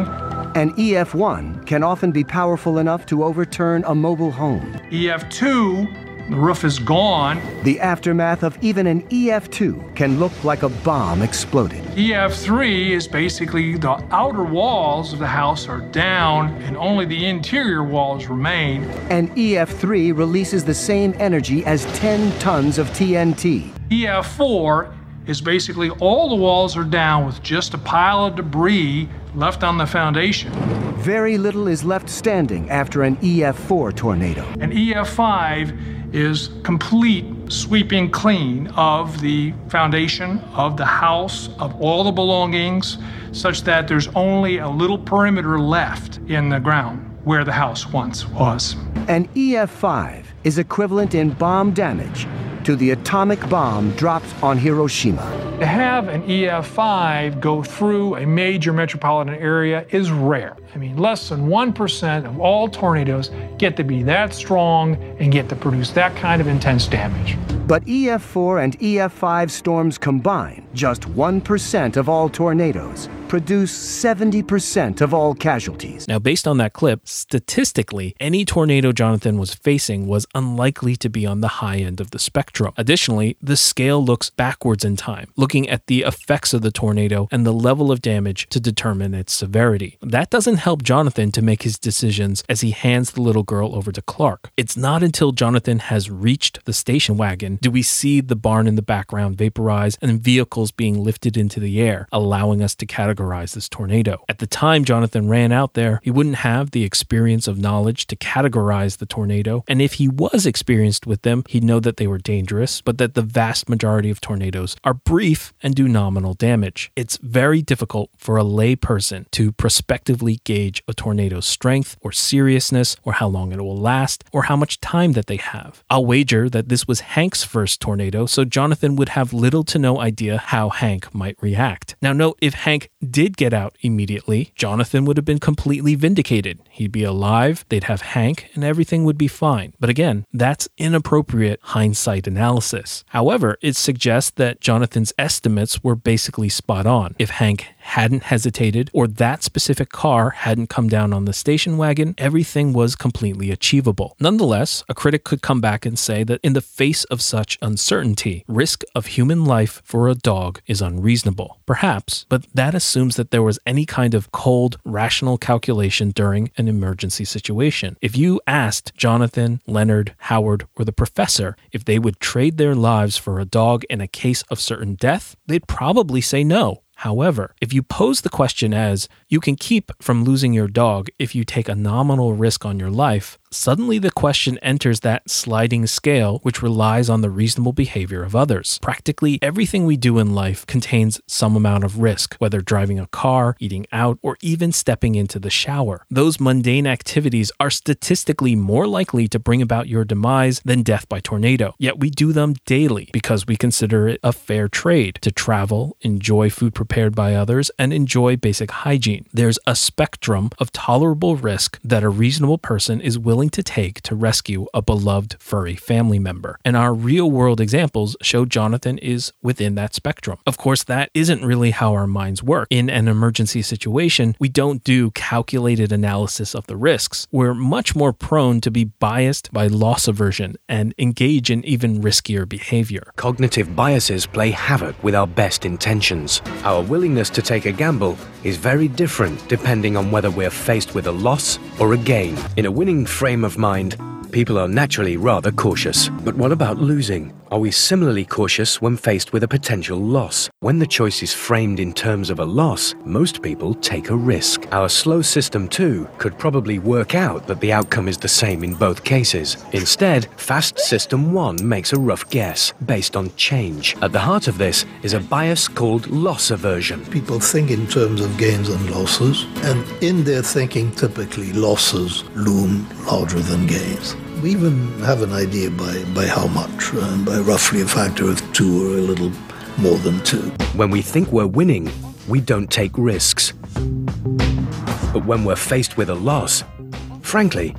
And EF1 can often be powerful enough to overturn a mobile home. EF2 the roof is gone. The aftermath of even an EF2 can look like a bomb exploded. EF3 is basically the outer walls of the house are down and only the interior walls remain. And EF3 releases the same energy as 10 tons of TNT. EF4 is basically all the walls are down with just a pile of debris left on the foundation. Very little is left standing after an EF4 tornado. An EF5 is complete sweeping clean of the foundation of the house, of all the belongings, such that there's only a little perimeter left in the ground where the house once was. An EF5 is equivalent in bomb damage to the atomic bomb dropped on Hiroshima. To have an EF5 go through a major metropolitan area is rare. I mean, less than 1% of all tornadoes get to be that strong and get to produce that kind of intense damage. But EF4 and EF5 storms combine, just 1% of all tornadoes produce 70% of all casualties. Now, based on that clip, statistically, any tornado Jonathan was facing was unlikely to be on the high end of the spectrum. Additionally, the scale looks backwards in time, looking at the effects of the tornado and the level of damage to determine its severity. That doesn't help Jonathan to make his decisions as he hands the little girl over to Clark. It's not until Jonathan has reached the station wagon do we see the barn in the background vaporize and vehicles being lifted into the air, allowing us to categorize this tornado. At the time Jonathan ran out there, he wouldn't have the experience of knowledge to categorize the tornado, and if he was experienced with them, he'd know that they were dangerous, but that the vast majority of tornadoes are brief and do nominal damage. It's very difficult for a lay person to prospectively gauge a tornado's strength or seriousness or how long it will last or how much time that they have. I'll wager that this was Hank's first tornado, so Jonathan would have little to no idea how Hank might react. Now, note if Hank did get out immediately, Jonathan would have been completely vindicated. He'd be alive, they'd have Hank, and everything would be fine. But again, that's inappropriate hindsight analysis. However, it suggests that Jonathan's estimates were basically spot on. If Hank hadn't hesitated or that specific car hadn't come down on the station wagon, everything was completely achievable. Nonetheless, a critic could come back and say that in the face of such uncertainty, risk of human life for a dog is unreasonable. Perhaps, but that assumes that there was any kind of cold, rational calculation during an emergency situation. If you asked Jonathan, Leonard, Howard, or the professor if they would trade their lives for a dog in a case of certain death, they'd probably say no. However, if you pose the question as you can keep from losing your dog if you take a nominal risk on your life, suddenly the question enters that sliding scale which relies on the reasonable behavior of others. Practically everything we do in life contains some amount of risk, whether driving a car, eating out, or even stepping into the shower. Those mundane activities are statistically more likely to bring about your demise than death by tornado. Yet we do them daily because we consider it a fair trade to travel, enjoy food prepared by others, and enjoy basic hygiene. There's a spectrum of tolerable risk that a reasonable person is willing willing to take to rescue a beloved furry family member. And our real world examples show Jonathan is within that spectrum. Of course, that isn't really how our minds work. In an emergency situation, we don't do calculated analysis of the risks. We're much more prone to be biased by loss aversion and engage in even riskier behavior. Cognitive biases play havoc with our best intentions. Our willingness to take a gamble is very different depending on whether we're faced with a loss or a gain. In a winning frame of mind, people are naturally rather cautious. But what about losing? Are we similarly cautious when faced with a potential loss? When the choice is framed in terms of a loss, most people take a risk. Our slow system 2 could probably work out that the outcome is the same in both cases. Instead, fast system 1 makes a rough guess based on change. At the heart of this is a bias called loss aversion. People think in terms of gains and losses, and in their thinking, typically losses loom larger than gains. We even have an idea by, by how much, uh, by roughly a factor of two or a little more than two. When we think we're winning, we don't take risks. But when we're faced with a loss, frankly,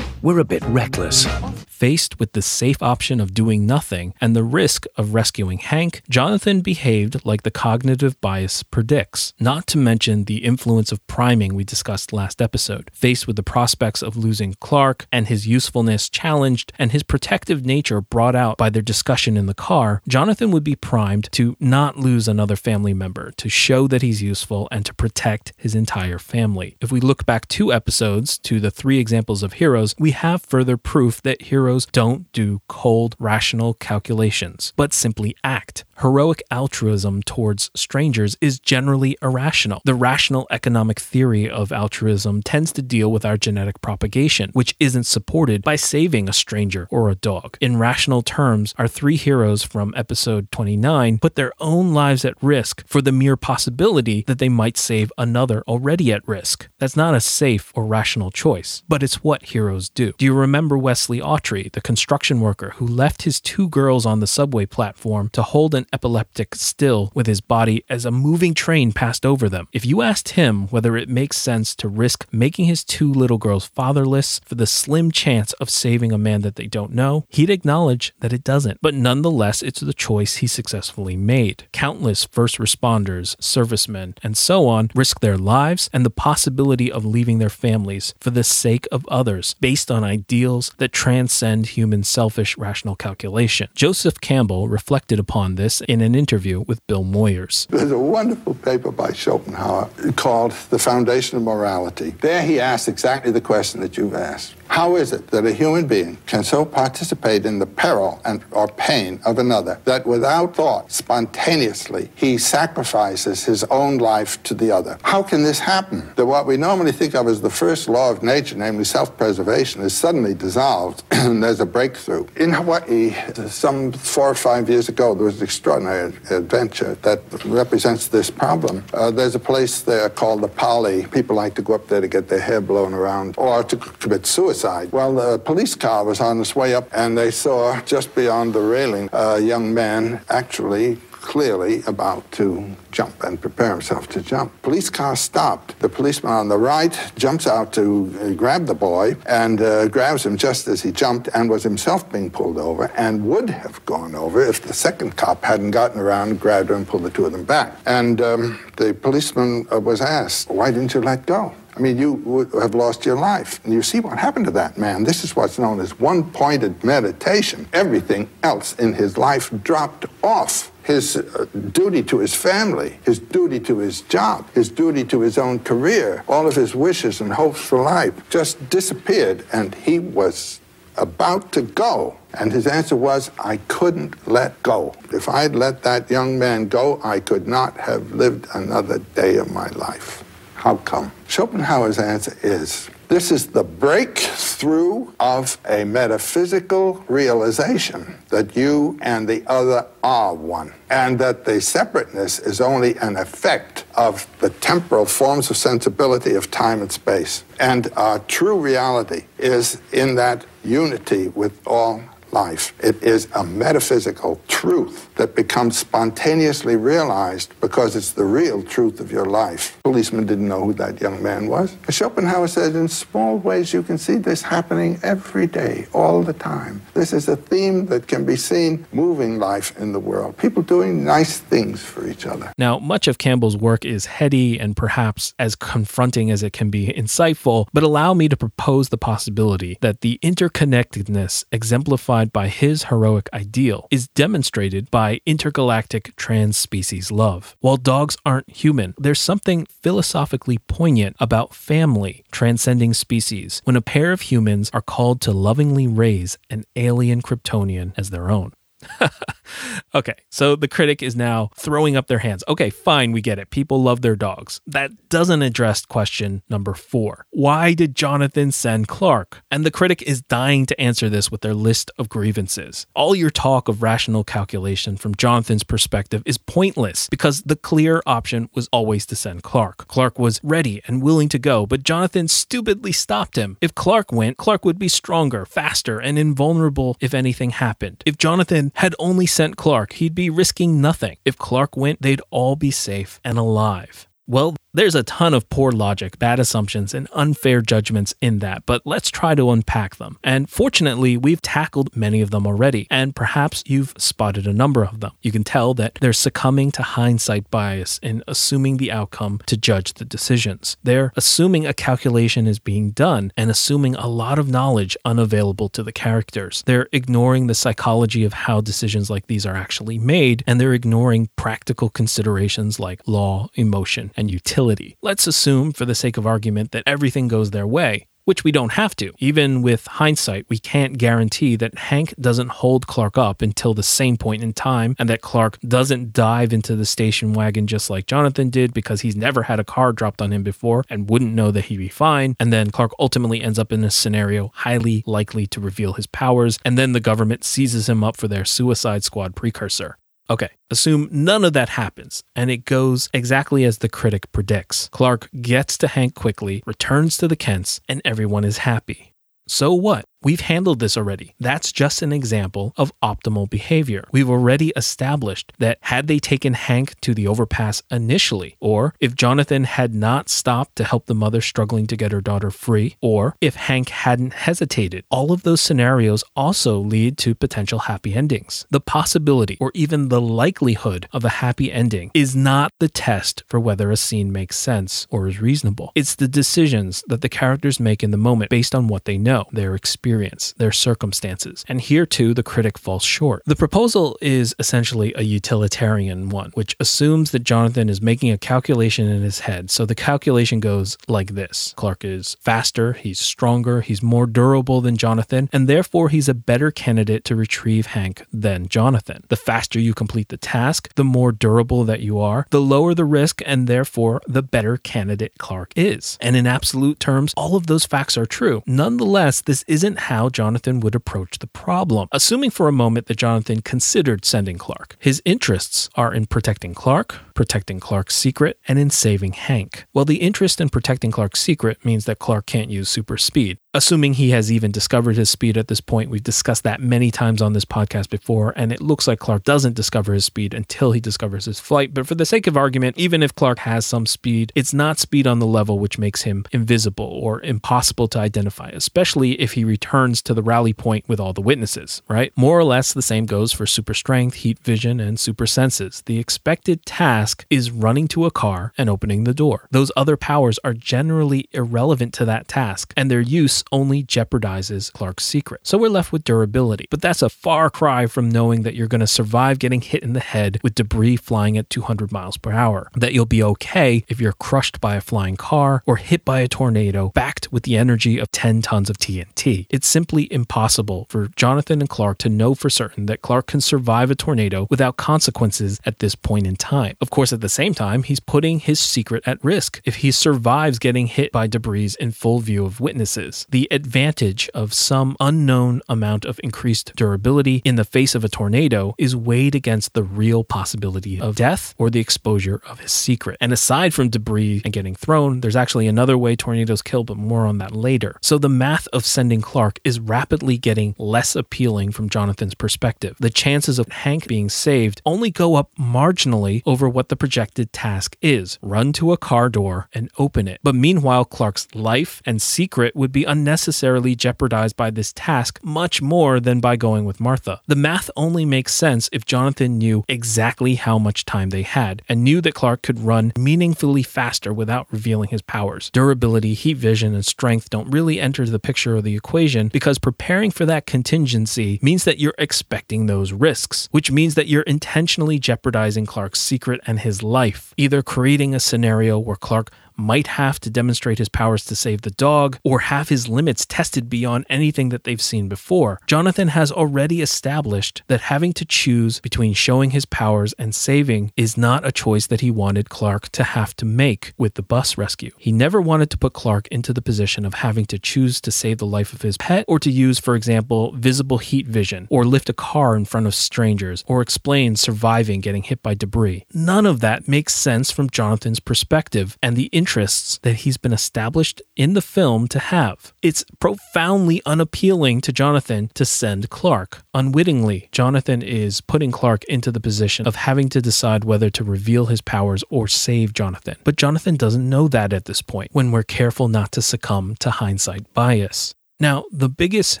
we're a bit reckless. Faced with the safe option of doing nothing and the risk of rescuing Hank, Jonathan behaved like the cognitive bias predicts, not to mention the influence of priming we discussed last episode. Faced with the prospects of losing Clark and his usefulness challenged and his protective nature brought out by their discussion in the car, Jonathan would be primed to not lose another family member, to show that he's useful, and to protect his entire family. If we look back two episodes to the three examples of heroes, we have further proof that heroes don't do cold, rational calculations, but simply act. Heroic altruism towards strangers is generally irrational. The rational economic theory of altruism tends to deal with our genetic propagation, which isn't supported by saving a stranger or a dog. In rational terms, our three heroes from episode 29 put their own lives at risk for the mere possibility that they might save another already at risk. That's not a safe or rational choice, but it's what heroes do. Do you remember Wesley Autrey, the construction worker who left his two girls on the subway platform to hold an epileptic still with his body as a moving train passed over them? If you asked him whether it makes sense to risk making his two little girls fatherless for the slim chance of saving a man that they don't know, he'd acknowledge that it doesn't. But nonetheless, it's the choice he successfully made. Countless first responders, servicemen, and so on risk their lives and the possibility of leaving their families for the sake of others based on ideals that transcend human selfish rational calculation. Joseph Campbell reflected upon this in an interview with Bill Moyers. There's a wonderful paper by Schopenhauer called The Foundation of Morality. There he asks exactly the question that you've asked. How is it that a human being can so participate in the peril and or pain of another that without thought, spontaneously, he sacrifices his own life to the other? How can this happen? That what we normally think of as the first law of nature, namely self-preservation, is suddenly dissolved there's a breakthrough. In Hawaii, some four or five years ago, there was an extraordinary adventure that represents this problem. Uh, there's a place there called the Pali. People like to go up there to get their hair blown around or to commit suicide. Well, the police car was on its way up, and they saw just beyond the railing a young man actually clearly about to jump and prepare himself to jump. Police car stopped. The policeman on the right jumps out to uh, grab the boy and uh, grabs him just as he jumped and was himself being pulled over and would have gone over if the second cop hadn't gotten around, grabbed him, and pulled the two of them back. And um, the policeman uh, was asked, Why didn't you let go? I mean, you would have lost your life. And you see what happened to that man. This is what's known as one pointed meditation. Everything else in his life dropped off. His uh, duty to his family, his duty to his job, his duty to his own career, all of his wishes and hopes for life just disappeared. And he was about to go. And his answer was, I couldn't let go. If I'd let that young man go, I could not have lived another day of my life. How come? Schopenhauer's answer is this is the breakthrough of a metaphysical realization that you and the other are one, and that the separateness is only an effect of the temporal forms of sensibility of time and space. And our true reality is in that unity with all life. It is a metaphysical truth that becomes spontaneously realized because it's the real truth of your life. Policeman didn't know who that young man was. Schopenhauer said, in small ways, you can see this happening every day, all the time. This is a theme that can be seen moving life in the world. People doing nice things for each other. Now, much of Campbell's work is heady and perhaps as confronting as it can be insightful, but allow me to propose the possibility that the interconnectedness exemplified by his heroic ideal is demonstrated by intergalactic trans species love. While dogs aren't human, there's something philosophically poignant about family transcending species when a pair of humans are called to lovingly raise an alien Kryptonian as their own. okay, so the critic is now throwing up their hands. Okay, fine, we get it. People love their dogs. That doesn't address question number four. Why did Jonathan send Clark? And the critic is dying to answer this with their list of grievances. All your talk of rational calculation from Jonathan's perspective is pointless because the clear option was always to send Clark. Clark was ready and willing to go, but Jonathan stupidly stopped him. If Clark went, Clark would be stronger, faster, and invulnerable if anything happened. If Jonathan had only sent Clark, he'd be risking nothing. If Clark went, they'd all be safe and alive. Well, there's a ton of poor logic, bad assumptions, and unfair judgments in that, but let's try to unpack them. And fortunately, we've tackled many of them already, and perhaps you've spotted a number of them. You can tell that they're succumbing to hindsight bias in assuming the outcome to judge the decisions. They're assuming a calculation is being done and assuming a lot of knowledge unavailable to the characters. They're ignoring the psychology of how decisions like these are actually made, and they're ignoring practical considerations like law, emotion, and utility Let's assume, for the sake of argument, that everything goes their way. Which we don't have to. Even with hindsight, we can't guarantee that Hank doesn't hold Clark up until the same point in time and that Clark doesn't dive into the station wagon just like Jonathan did because he's never had a car dropped on him before and wouldn't know that he'd be fine. And then Clark ultimately ends up in a scenario highly likely to reveal his powers, and then the government seizes him up for their Suicide Squad precursor. Okay, assume none of that happens, and it goes exactly as the critic predicts. Clark gets to Hank quickly, returns to the Kents, and everyone is happy. So what? We've handled this already. That's just an example of optimal behavior. We've already established that had they taken Hank to the overpass initially, or if Jonathan had not stopped to help the mother struggling to get her daughter free, or if Hank hadn't hesitated, all of those scenarios also lead to potential happy endings. The possibility or even the likelihood of a happy ending is not the test for whether a scene makes sense or is reasonable. It's the decisions that the characters make in the moment based on what they know, their experience experience, their circumstances. And here too, the critic falls short. The proposal is essentially a utilitarian one, which assumes that Jonathan is making a calculation in his head. So the calculation goes like this Clark is faster, he's stronger, he's more durable than Jonathan, and therefore he's a better candidate to retrieve Hank than Jonathan. The faster you complete the task, the more durable that you are, the lower the risk, and therefore the better candidate Clark is. And in absolute terms, all of those facts are true. Nonetheless, this isn't how Jonathan would approach the problem, assuming for a moment that Jonathan considered sending Clark. His interests are in protecting Clark, protecting Clark's secret, and in saving Hank. Well, the interest in protecting Clark's secret means that Clark can't use super speed. Assuming he has even discovered his speed at this point, we've discussed that many times on this podcast before, and it looks like Clark doesn't discover his speed until he discovers his flight. But for the sake of argument, even if Clark has some speed, it's not speed on the level which makes him invisible or impossible to identify, especially if he returns to the rally point with all the witnesses, right? More or less the same goes for super strength, heat vision, and super senses. The expected task is running to a car and opening the door. Those other powers are generally irrelevant to that task, and their use only jeopardizes Clark's secret. So we're left with durability. But that's a far cry from knowing that you're going to survive getting hit in the head with debris flying at 200 miles per hour, that you'll be okay if you're crushed by a flying car or hit by a tornado backed with the energy of 10 tons of TNT. It's simply impossible for Jonathan and Clark to know for certain that Clark can survive a tornado without consequences at this point in time. Of course, at the same time, he's putting his secret at risk if he survives getting hit by debris in full view of witnesses. The advantage of some unknown amount of increased durability in the face of a tornado is weighed against the real possibility of death or the exposure of his secret. And aside from debris and getting thrown, there's actually another way tornadoes kill, but more on that later. So the math of sending Clark is rapidly getting less appealing from Jonathan's perspective. The chances of Hank being saved only go up marginally over what the projected task is run to a car door and open it. But meanwhile, Clark's life and secret would be unnecessarily jeopardized by this task much more than by going with Martha. The math only makes sense if Jonathan knew exactly how much time they had and knew that Clark could run meaningfully faster without revealing his powers. Durability, heat vision, and strength don't really enter the picture or the equation because preparing for that contingency means that you're expecting those risks, which means that you're intentionally jeopardizing Clark's secret and his life, either creating a scenario where Clark might have to demonstrate his powers to save the dog or have his limits tested beyond anything that they've seen before. Jonathan has already established that having to choose between showing his powers and saving is not a choice that he wanted Clark to have to make with the bus rescue. He never wanted to put Clark into the position of having to choose to save the life of his pet or to use, for example, visible heat vision or lift a car in front of strangers or explain surviving getting hit by debris. None of that makes sense from Jonathan's perspective and the interests that he's been established in the film to have. It's profoundly unappealing to Jonathan to send Clark. Unwittingly, Jonathan is putting Clark into the position of having to decide whether to reveal his powers or save Jonathan. But Jonathan doesn't know that at this point when we're careful not to succumb to hindsight bias. Now, the biggest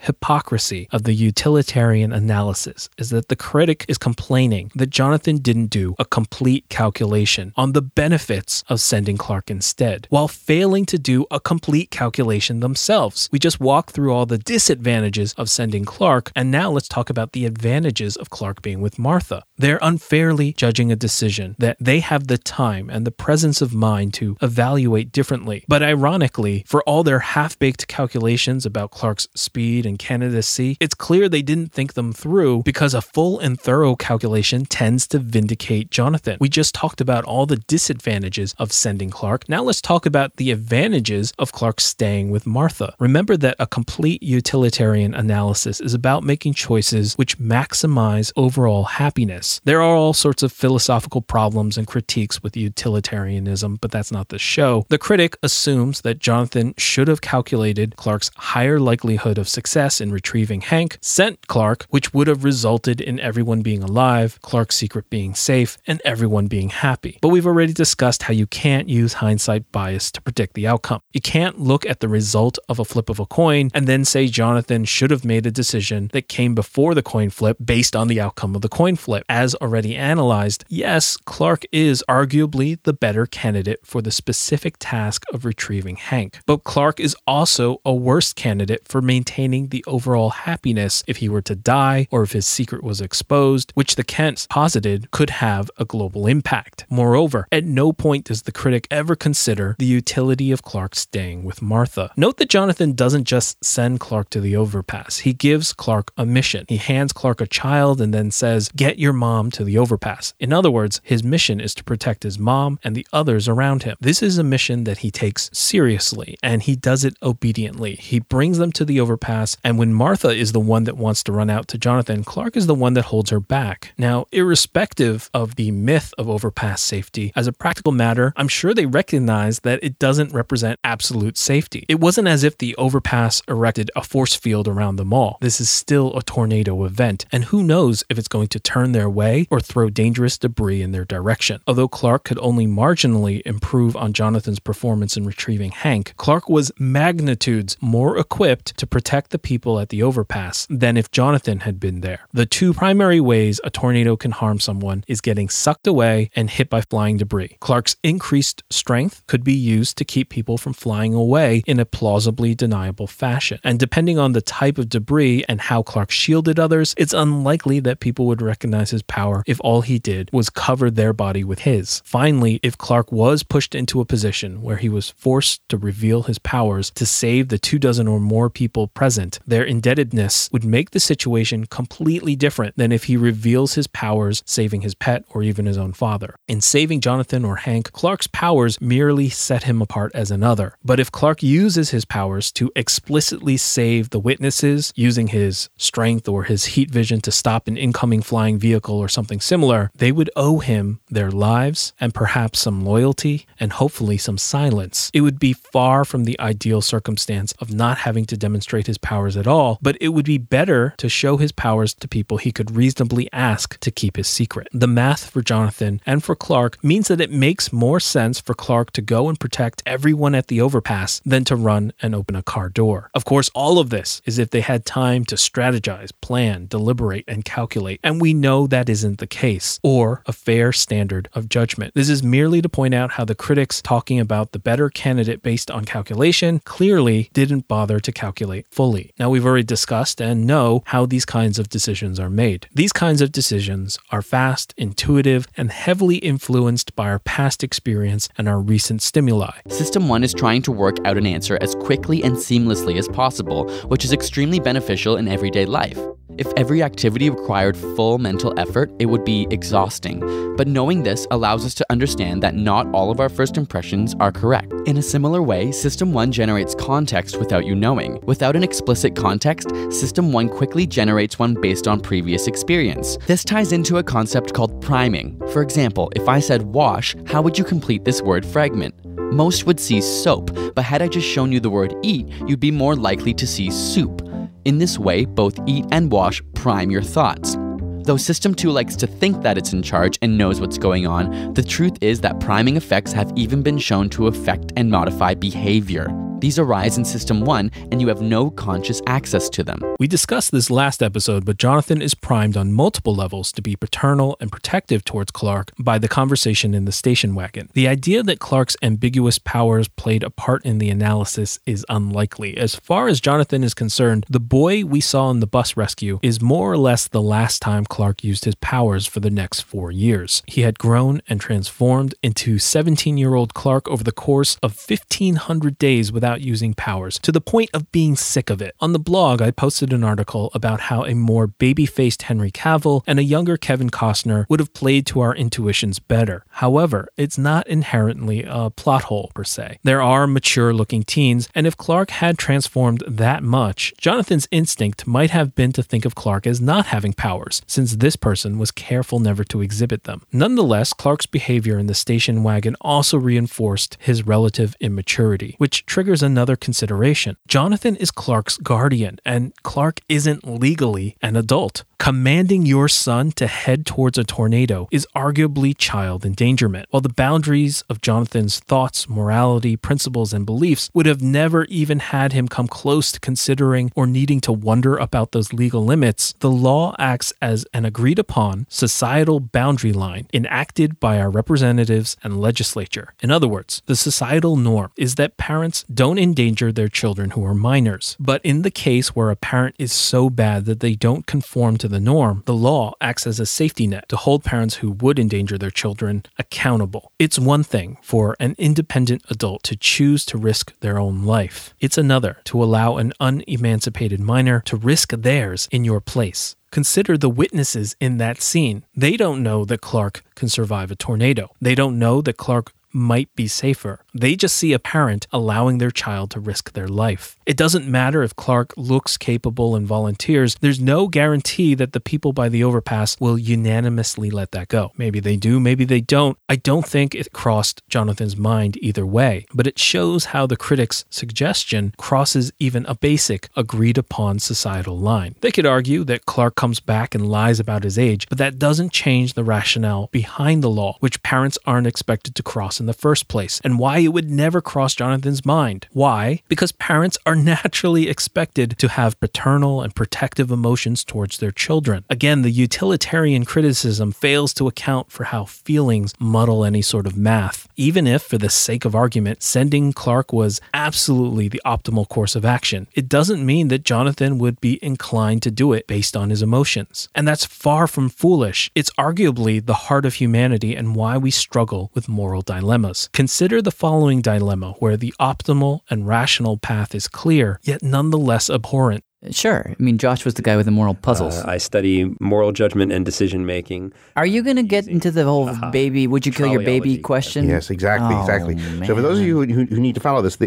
hypocrisy of the utilitarian analysis is that the critic is complaining that Jonathan didn't do a complete calculation on the benefits of sending Clark instead, while failing to do a complete calculation themselves. We just walked through all the disadvantages of sending Clark, and now let's talk about the advantages of Clark being with Martha. They're unfairly judging a decision that they have the time and the presence of mind to evaluate differently. But ironically, for all their half baked calculations about Clark's speed and candidacy, it's clear they didn't think them through because a full and thorough calculation tends to vindicate Jonathan. We just talked about all the disadvantages of sending Clark. Now let's talk about the advantages of Clark staying with Martha. Remember that a complete utilitarian analysis is about making choices which maximize overall happiness. There are all sorts of philosophical problems and critiques with utilitarianism, but that's not the show. The critic assumes that Jonathan should have calculated Clark's higher likelihood of success in retrieving Hank, sent Clark, which would have resulted in everyone being alive, Clark's secret being safe, and everyone being happy. But we've already discussed how you can't use hindsight bias to predict the outcome. You can't look at the result of a flip of a coin and then say Jonathan should have made a decision that came before the coin flip based on the outcome of the coin flip. As already analyzed, yes, Clark is arguably the better candidate for the specific task of retrieving Hank. But Clark is also a worse candidate for maintaining the overall happiness if he were to die or if his secret was exposed, which the Kents posited could have a global impact. Moreover, at no point does the critic ever consider the utility of Clark staying with Martha. Note that Jonathan doesn't just send Clark to the overpass, he gives Clark a mission. He hands Clark a child and then says, Get your mom to the overpass. In other words, his mission is to protect his mom and the others around him. This is a mission that he takes seriously and he does it obediently. He brings them to the overpass, and when Martha is the one that wants to run out to Jonathan, Clark is the one that holds her back. Now, irrespective of the myth of overpass safety, as a practical matter, I'm sure they recognize that it doesn't represent absolute safety. It wasn't as if the overpass erected a force field around the mall. This is still a tornado event, and who knows if it's going to turn their way or throw dangerous debris in their direction. Although Clark could only marginally improve on Jonathan's performance in retrieving Hank, Clark was magnitudes more equipped to protect the people at the overpass than if Jonathan had been there. The two primary ways a tornado can harm someone is getting sucked away and hit by flying debris. Clark's increased strength could be used to keep people from flying away in a plausibly deniable fashion. And depending on the type of debris and how Clark shielded others, it's unlikely that people would recognize his power if all he did was cover their body with his. Finally, if Clark was pushed into a position where he was forced to reveal his powers to save the two dozen or more people present, their indebtedness would make the situation completely different than if he reveals his powers saving his pet or even his own father. In saving Jonathan or Hank, Clark's powers merely set him apart as another. But if Clark uses his powers to explicitly save the witnesses, using his strength or his heat vision to stop an incoming flying vehicle or something similar, they would owe him their lives and perhaps some loyalty and hopefully some silence. It would be far from the ideal circumstance of not having to demonstrate his powers at all, but it would be better to show his powers to people he could reasonably ask to keep his secret. The math for Jonathan and for Clark means that it makes more sense for Clark to go and protect everyone at the overpass than to run and open a car door. Of course, all of this is if they had time to strategize, plan, deliberate, and calculate, and we know that isn't the case, or a fair standard of judgment. This is merely to point out how the critics talking about the better candidate based on calculation clearly didn't bother to calculate fully. Now, we've already discussed and know how these kinds of decisions are made. These kinds of decisions are fast, intuitive, and heavily influenced by our past experience and our recent stimuli. System 1 is trying to work out an answer as quickly and seamlessly as possible, which is extremely beneficial in everyday life. If every activity required full mental effort, it would be exhausting. But knowing this allows us to understand that not all of our first impressions are correct. In a similar way, System 1 generates context without you knowing. Without an explicit context, System 1 quickly generates one based on previous experience. This ties into a concept called priming. For example, if I said wash, how would you complete this word fragment? Most would see soap, but had I just shown you the word eat, you'd be more likely to see soup. In this way, both eat and wash prime your thoughts. Though System 2 likes to think that it's in charge and knows what's going on, the truth is that priming effects have even been shown to affect and modify behavior. These arise in System 1, and you have no conscious access to them. We discussed this last episode, but Jonathan is primed on multiple levels to be paternal and protective towards Clark by the conversation in the station wagon. The idea that Clark's ambiguous powers played a part in the analysis is unlikely. As far as Jonathan is concerned, the boy we saw in the bus rescue is more or less the last time Clark used his powers for the next four years. He had grown and transformed into 17 year old Clark over the course of 1,500 days without using powers, to the point of being sick of it. On the blog, I posted an article about how a more baby faced Henry Cavill and a younger Kevin Costner would have played to our intuitions better. However, it's not inherently a plot hole per se. There are mature looking teens, and if Clark had transformed that much, Jonathan's instinct might have been to think of Clark as not having powers, since this person was careful never to exhibit them. Nonetheless, Clark's behavior in the station wagon also reinforced his relative immaturity, which triggers another consideration. Jonathan is Clark's guardian, and Clark isn't legally an adult. Commanding your son to head towards a tornado is arguably child endangerment. While the boundaries of Jonathan's thoughts, morality, principles, and beliefs would have never even had him come close to considering or needing to wonder about those legal limits, the law acts as an agreed upon societal boundary line enacted by our representatives and legislature. In other words, the societal norm is that parents don't endanger their children who are minors. But in the case where a parent is so bad that they don't conform to the norm, the law acts as a safety net to hold parents who would endanger their children accountable. It's one thing for an independent adult to choose to risk their own life, it's another to allow an unemancipated minor to risk theirs in your place. Consider the witnesses in that scene. They don't know that Clark can survive a tornado. They don't know that Clark might be safer. They just see a parent allowing their child to risk their life. It doesn't matter if Clark looks capable and volunteers, there's no guarantee that the people by the overpass will unanimously let that go. Maybe they do, maybe they don't. I don't think it crossed Jonathan's mind either way, but it shows how the critics' suggestion crosses even a basic agreed upon societal line. They could argue that Clark comes back and lies about his age, but that doesn't change the rationale behind the law, which parents aren't expected to cross in the first place, and why it would never cross Jonathan's mind. Why? Because parents are naturally expected to have paternal and protective emotions towards their children. Again, the utilitarian criticism fails to account for how feelings muddle any sort of math. Even if, for the sake of argument, sending Clark was absolutely the optimal course of action, it doesn't mean that Jonathan would be inclined to do it based on his emotions. And that's far from foolish. It's arguably the heart of humanity and why we struggle with moral dilemmas. Consider the following dilemma where the optimal and rational path is clear, yet nonetheless abhorrent. Sure. I mean, Josh was the guy with the moral puzzles. Uh, I study moral judgment and decision making. Are you going to get into the whole baby, would you kill your baby question? Yes, exactly, Oh, exactly. So for those of you who, who need to follow this, the,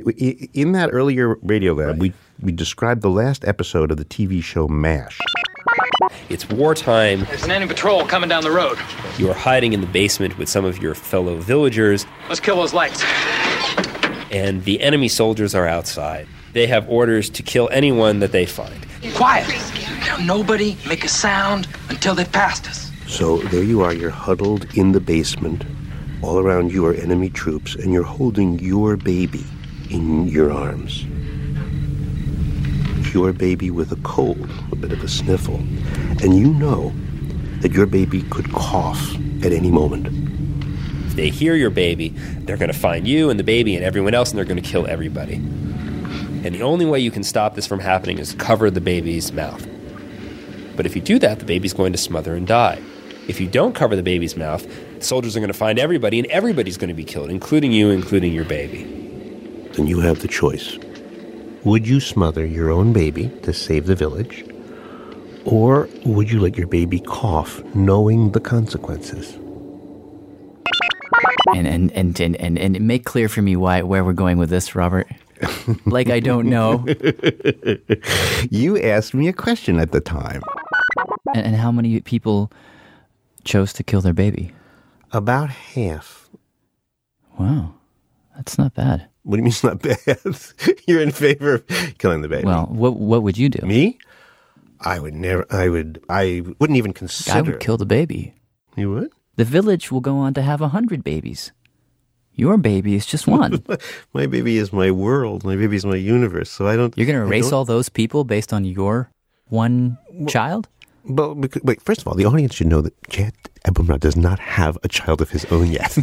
in that earlier Radiolab, we we described the last episode of the TV show MASH. It's wartime. There's an enemy patrol coming down the road. You are hiding in the basement with some of your fellow villagers, Let's kill those lights. and the enemy soldiers are outside. They have orders to kill anyone that they find. Quiet. Now nobody make a sound until they've passed us. So there you are, you're huddled in the basement. All around you are enemy troops, and you're holding your baby in your arms. Your baby with a cold, a bit of a sniffle. And you know that your baby could cough at any moment. If they hear your baby, they're going to find you and the baby and everyone else, and they're going to kill everybody. And the only way you can stop this from happening is cover the baby's mouth. But if you do that, the baby's going to smother and die. If you don't cover the baby's mouth, the soldiers are going to find everybody, and everybody's going to be killed, including you, including your baby. Then you have the choice. Would you smother your own baby to save the village? Or would you let your baby cough knowing the consequences? And and, and, and, and and make clear for me why where we're going with this, Robert. like I don't know. you asked me a question at the time. And, and how many people chose to kill their baby? About half. Wow, that's not bad. What do you mean it's not bad? You're in favor of killing the baby. Well, what what would you do? Me? I would never. I would. I wouldn't even consider. I would kill the baby. You would? The village will go on to have a hundred babies. Your baby is just one. my baby is my world. My baby is my universe. So I don't. You're going to erase all those people based on your one child? Well, because, wait. First of all, the audience should know that Jad Abumrad does not have a child of his own yet.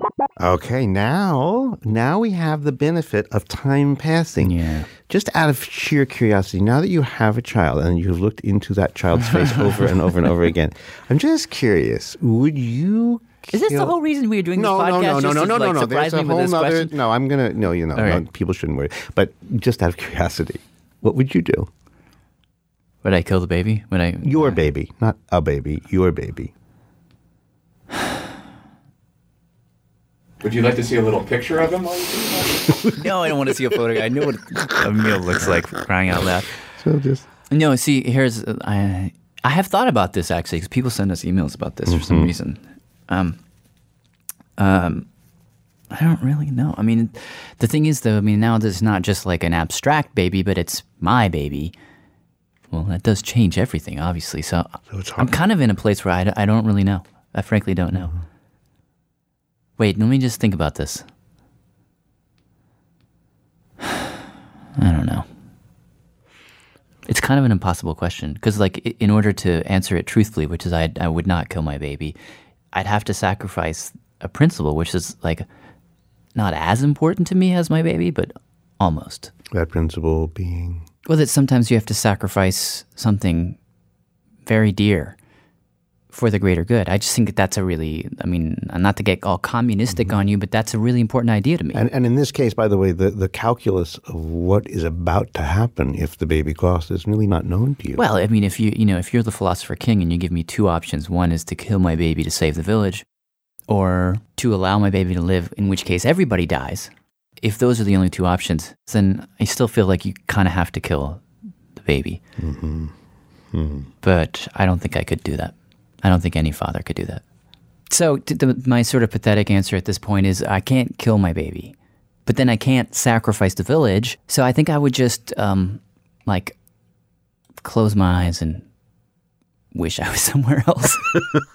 okay, now, now we have the benefit of time passing. Yeah. Just out of sheer curiosity, now that you have a child and you've looked into that child's face over and over and over again, I'm just curious. Would you? Is this the whole reason we are doing no, this podcast? No, no, Just no, no, no, like, no, no. There's a whole this nother. question? No, I'm gonna. No, you know, All right. no, people shouldn't worry. But just out of curiosity, what would you do? Would I kill the baby? Would I? Your baby, not a baby. Your baby. Would you like to see a little picture of him while you do that? no, I don't want to see a photo. I know what a meal looks like. Crying out loud. So just no. See, here's I. I have thought about this actually because people send us emails about this for some Mhm. reason. Um. Um. I don't really know. I mean, the thing is, though, I mean, now there's not just like an abstract baby, but it's my baby. Well, that does change everything, obviously. So, I'm kind of in a place where I, I don't really know. I frankly don't know. Mm-hmm. Wait, let me just think about this. I don't know. It's kind of an impossible question because, like, in order to answer it truthfully, which is I, I would not kill my baby, I'd have to sacrifice a principle, which is like not as important to me as my baby, but almost. That principle being Well, that sometimes you have to sacrifice something very dear for the greater good. I just think that that's a really, I mean, not to get all communistic mm-hmm. on you, but that's a really important idea to me. And, and in this case, by the way, the, the calculus of what is about to happen if the baby coughs is really not known to you. Well, I mean, if you you know if you're the philosopher king and you give me two options, one is to kill my baby to save the village, or to allow my baby to live, in which case everybody dies. If those are the only two options, then I still feel like you kind of have to kill the baby. Mm-hmm. Hmm. But I don't think I could do that. I don't think any father could do that. So the, my sort of pathetic answer at this point is I can't kill my baby, but then I can't sacrifice the village. So I think I would just um, like close my eyes and wish I was somewhere else.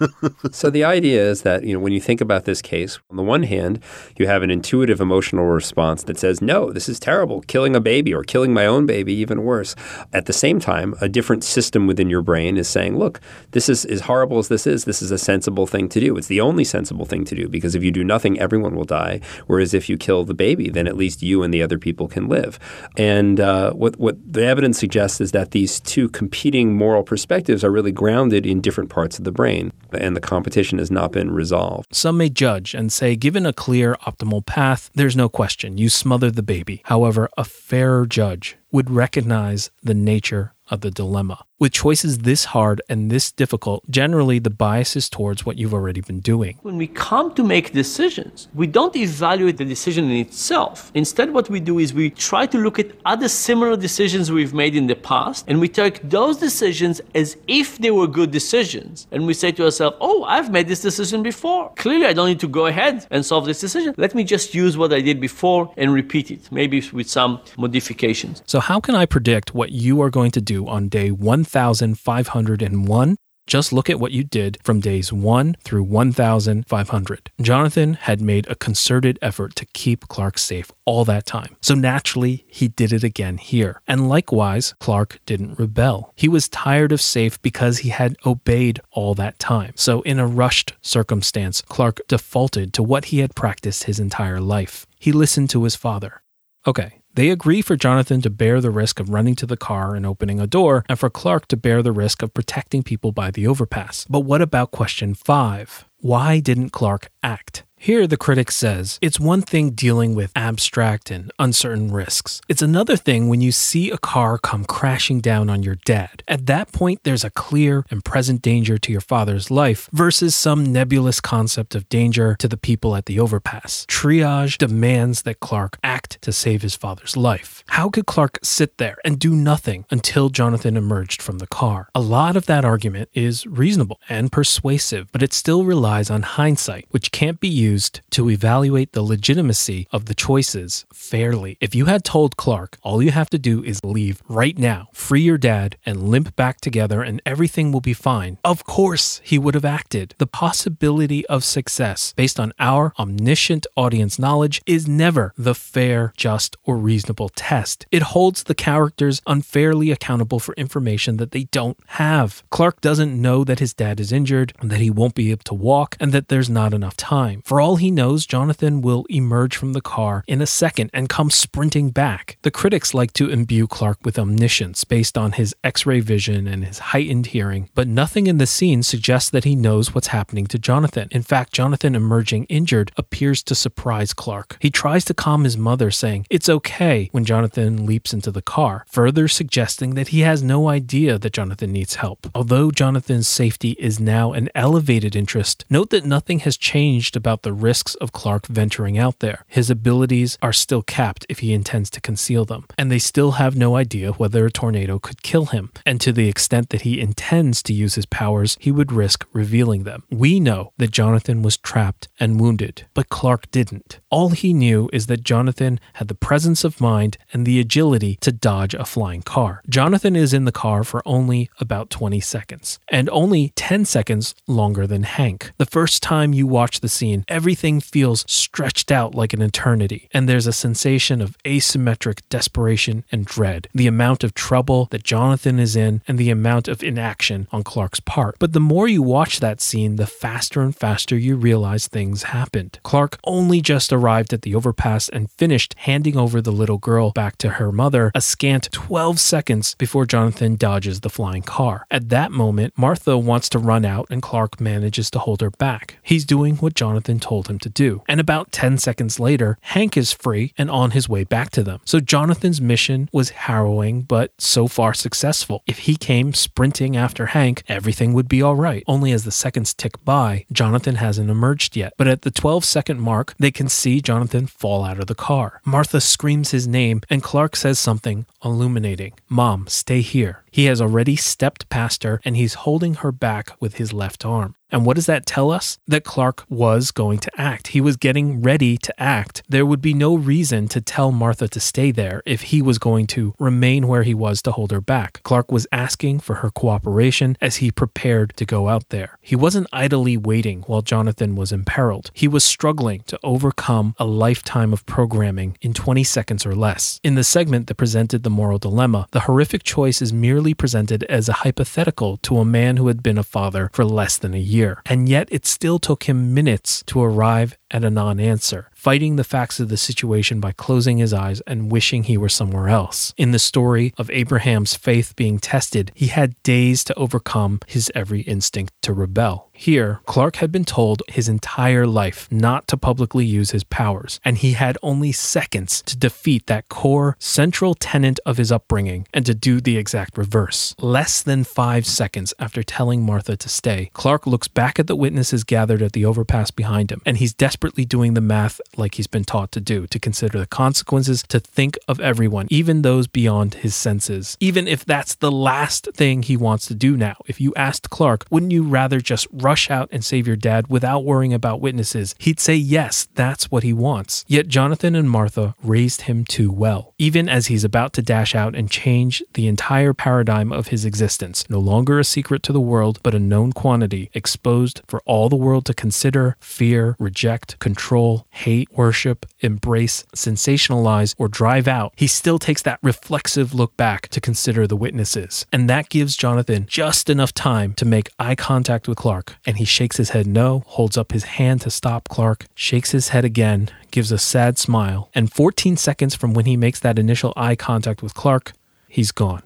so the idea is that you know when you think about this case, on the one hand, you have an intuitive emotional response that says, "No, this is terrible. Killing a baby or killing my own baby, even worse." At the same time, a different system within your brain is saying, "Look, this is as horrible as this is. This is a sensible thing to do. It's the only sensible thing to do because if you do nothing, everyone will die. Whereas if you kill the baby, then at least you and the other people can live." And uh, what what the evidence suggests is that these two competing moral perspectives are really grounded in different parts of the brain, and the competition has not been resolved. Some may judge and say, given a clear, optimal path, there's no question you smother the baby. However, a fairer judge would recognize the nature of the dilemma. With choices this hard and this difficult, generally the bias is towards what you've already been doing. When we come to make decisions, we don't evaluate the decision in itself. Instead, what we do is we try to look at other similar decisions we've made in the past, and we take those decisions as if they were good decisions. And we say to ourselves, oh, I've made this decision before. Clearly, I don't need to go ahead and solve this decision. Let me just use what I did before and repeat it, maybe with some modifications. So, how can I predict what you are going to do on day 1501? Just look at what you did from days 1 through 1500. Jonathan had made a concerted effort to keep Clark safe all that time. So naturally, he did it again here. And likewise, Clark didn't rebel. He was tired of safe because he had obeyed all that time. So in a rushed circumstance, Clark defaulted to what he had practiced his entire life. He listened to his father. Okay, they agree for Jonathan to bear the risk of running to the car and opening a door, and for Clark to bear the risk of protecting people by the overpass. But what about question five? Why didn't Clark act? Here, the critic says it's one thing dealing with abstract and uncertain risks. It's another thing when you see a car come crashing down on your dad. At that point, there's a clear and present danger to your father's life versus some nebulous concept of danger to the people at the overpass. Triage demands that Clark act to save his father's life. How could Clark sit there and do nothing until Jonathan emerged from the car? A lot of that argument is reasonable and persuasive, but it still relies on hindsight, which can't be used to evaluate the legitimacy of the choices fairly. If you had told Clark, all you have to do is leave right now, free your dad, and limp back together, and everything will be fine, of course he would have acted. The possibility of success based on our omniscient audience knowledge is never the fair, just, or reasonable test. It holds the characters unfairly accountable for information that they don't have. Clark doesn't know that his dad is injured, that he won't be able to walk, and that there's not enough time. For all he knows, Jonathan will emerge from the car in a second and come sprinting back. The critics like to imbue Clark with omniscience based on his x ray vision and his heightened hearing, but nothing in the scene suggests that he knows what's happening to Jonathan. In fact, Jonathan emerging injured appears to surprise Clark. He tries to calm his mother, saying, It's okay, when Jonathan leaps into the car, further suggesting that he has no idea that Jonathan needs help. Although Jonathan's safety is now an elevated interest, note that nothing has changed about the risks of Clark venturing out there. His abilities are still capped if he intends to conceal them, and they still have no idea whether a tornado could kill him. And to the extent that he intends to use his powers, he would risk revealing them. We know that Jonathan was trapped and wounded, but Clark didn't. All he knew is that Jonathan had the presence of mind and the agility to dodge a flying car. Jonathan is in the car for only about 20 seconds, and only 10 seconds longer than Hank. The first time you watch the scene, everything feels stretched out like an eternity, and there's a sensation of asymmetric desperation and dread. The amount of trouble that Jonathan is in, and the amount of inaction on Clark's part. But the more you watch that scene, the faster and faster you realize things happened. Clark only just arrived at the overpass and finished handing over the little girl back to her mother a scant 12 seconds before Jonathan dodges the flying car. At that moment, Martha wants to run out, and Clark manages to hold her back. He's doing what Jonathan told him to do. And about 10 seconds later, Hank is free and on his way back to them. So Jonathan's mission was harrowing, but so far successful. If he came sprinting after Hank, everything would be all right. Only as the seconds tick by, Jonathan hasn't emerged yet. But at the 12 second mark, they can see Jonathan fall out of the car. Martha screams his name, and Clark says something illuminating Mom, stay here. He has already stepped past her and he's holding her back with his left arm. And what does that tell us? That Clark was going to act. He was getting ready to act. There would be no reason to tell Martha to stay there if he was going to remain where he was to hold her back. Clark was asking for her cooperation as he prepared to go out there. He wasn't idly waiting while Jonathan was imperiled. He was struggling to overcome a lifetime of programming in 20 seconds or less. In the segment that presented the moral dilemma, the horrific choice is merely presented as a hypothetical to a man who had been a father for less than a year. And yet it still took him minutes to arrive at a non answer, fighting the facts of the situation by closing his eyes and wishing he were somewhere else. In the story of Abraham's faith being tested, he had days to overcome his every instinct to rebel. Here, Clark had been told his entire life not to publicly use his powers, and he had only seconds to defeat that core, central tenet of his upbringing and to do the exact reverse. Less than five seconds after telling Martha to stay, Clark looks back at the witnesses gathered at the overpass behind him, and he's desperately doing the math like he's been taught to do to consider the consequences, to think of everyone, even those beyond his senses. Even if that's the last thing he wants to do now. If you asked Clark, wouldn't you rather just rush out and save your dad without worrying about witnesses, he'd say yes, that's what he wants. Yet Jonathan and Martha raised him too well. Even as he's about to dash out and change the entire paradigm of his existence, no longer a secret to the world, but a known quantity, exposed for all the world to consider, fear, reject, control, hate, worship, embrace, sensationalize, or drive out, he still takes that reflexive look back to consider the witnesses. And that gives Jonathan just enough time to make eye contact with Clark. And he shakes his head no, holds up his hand to stop Clark, shakes his head again, gives a sad smile, and 14 seconds from when he makes that initial eye contact with Clark, he's gone.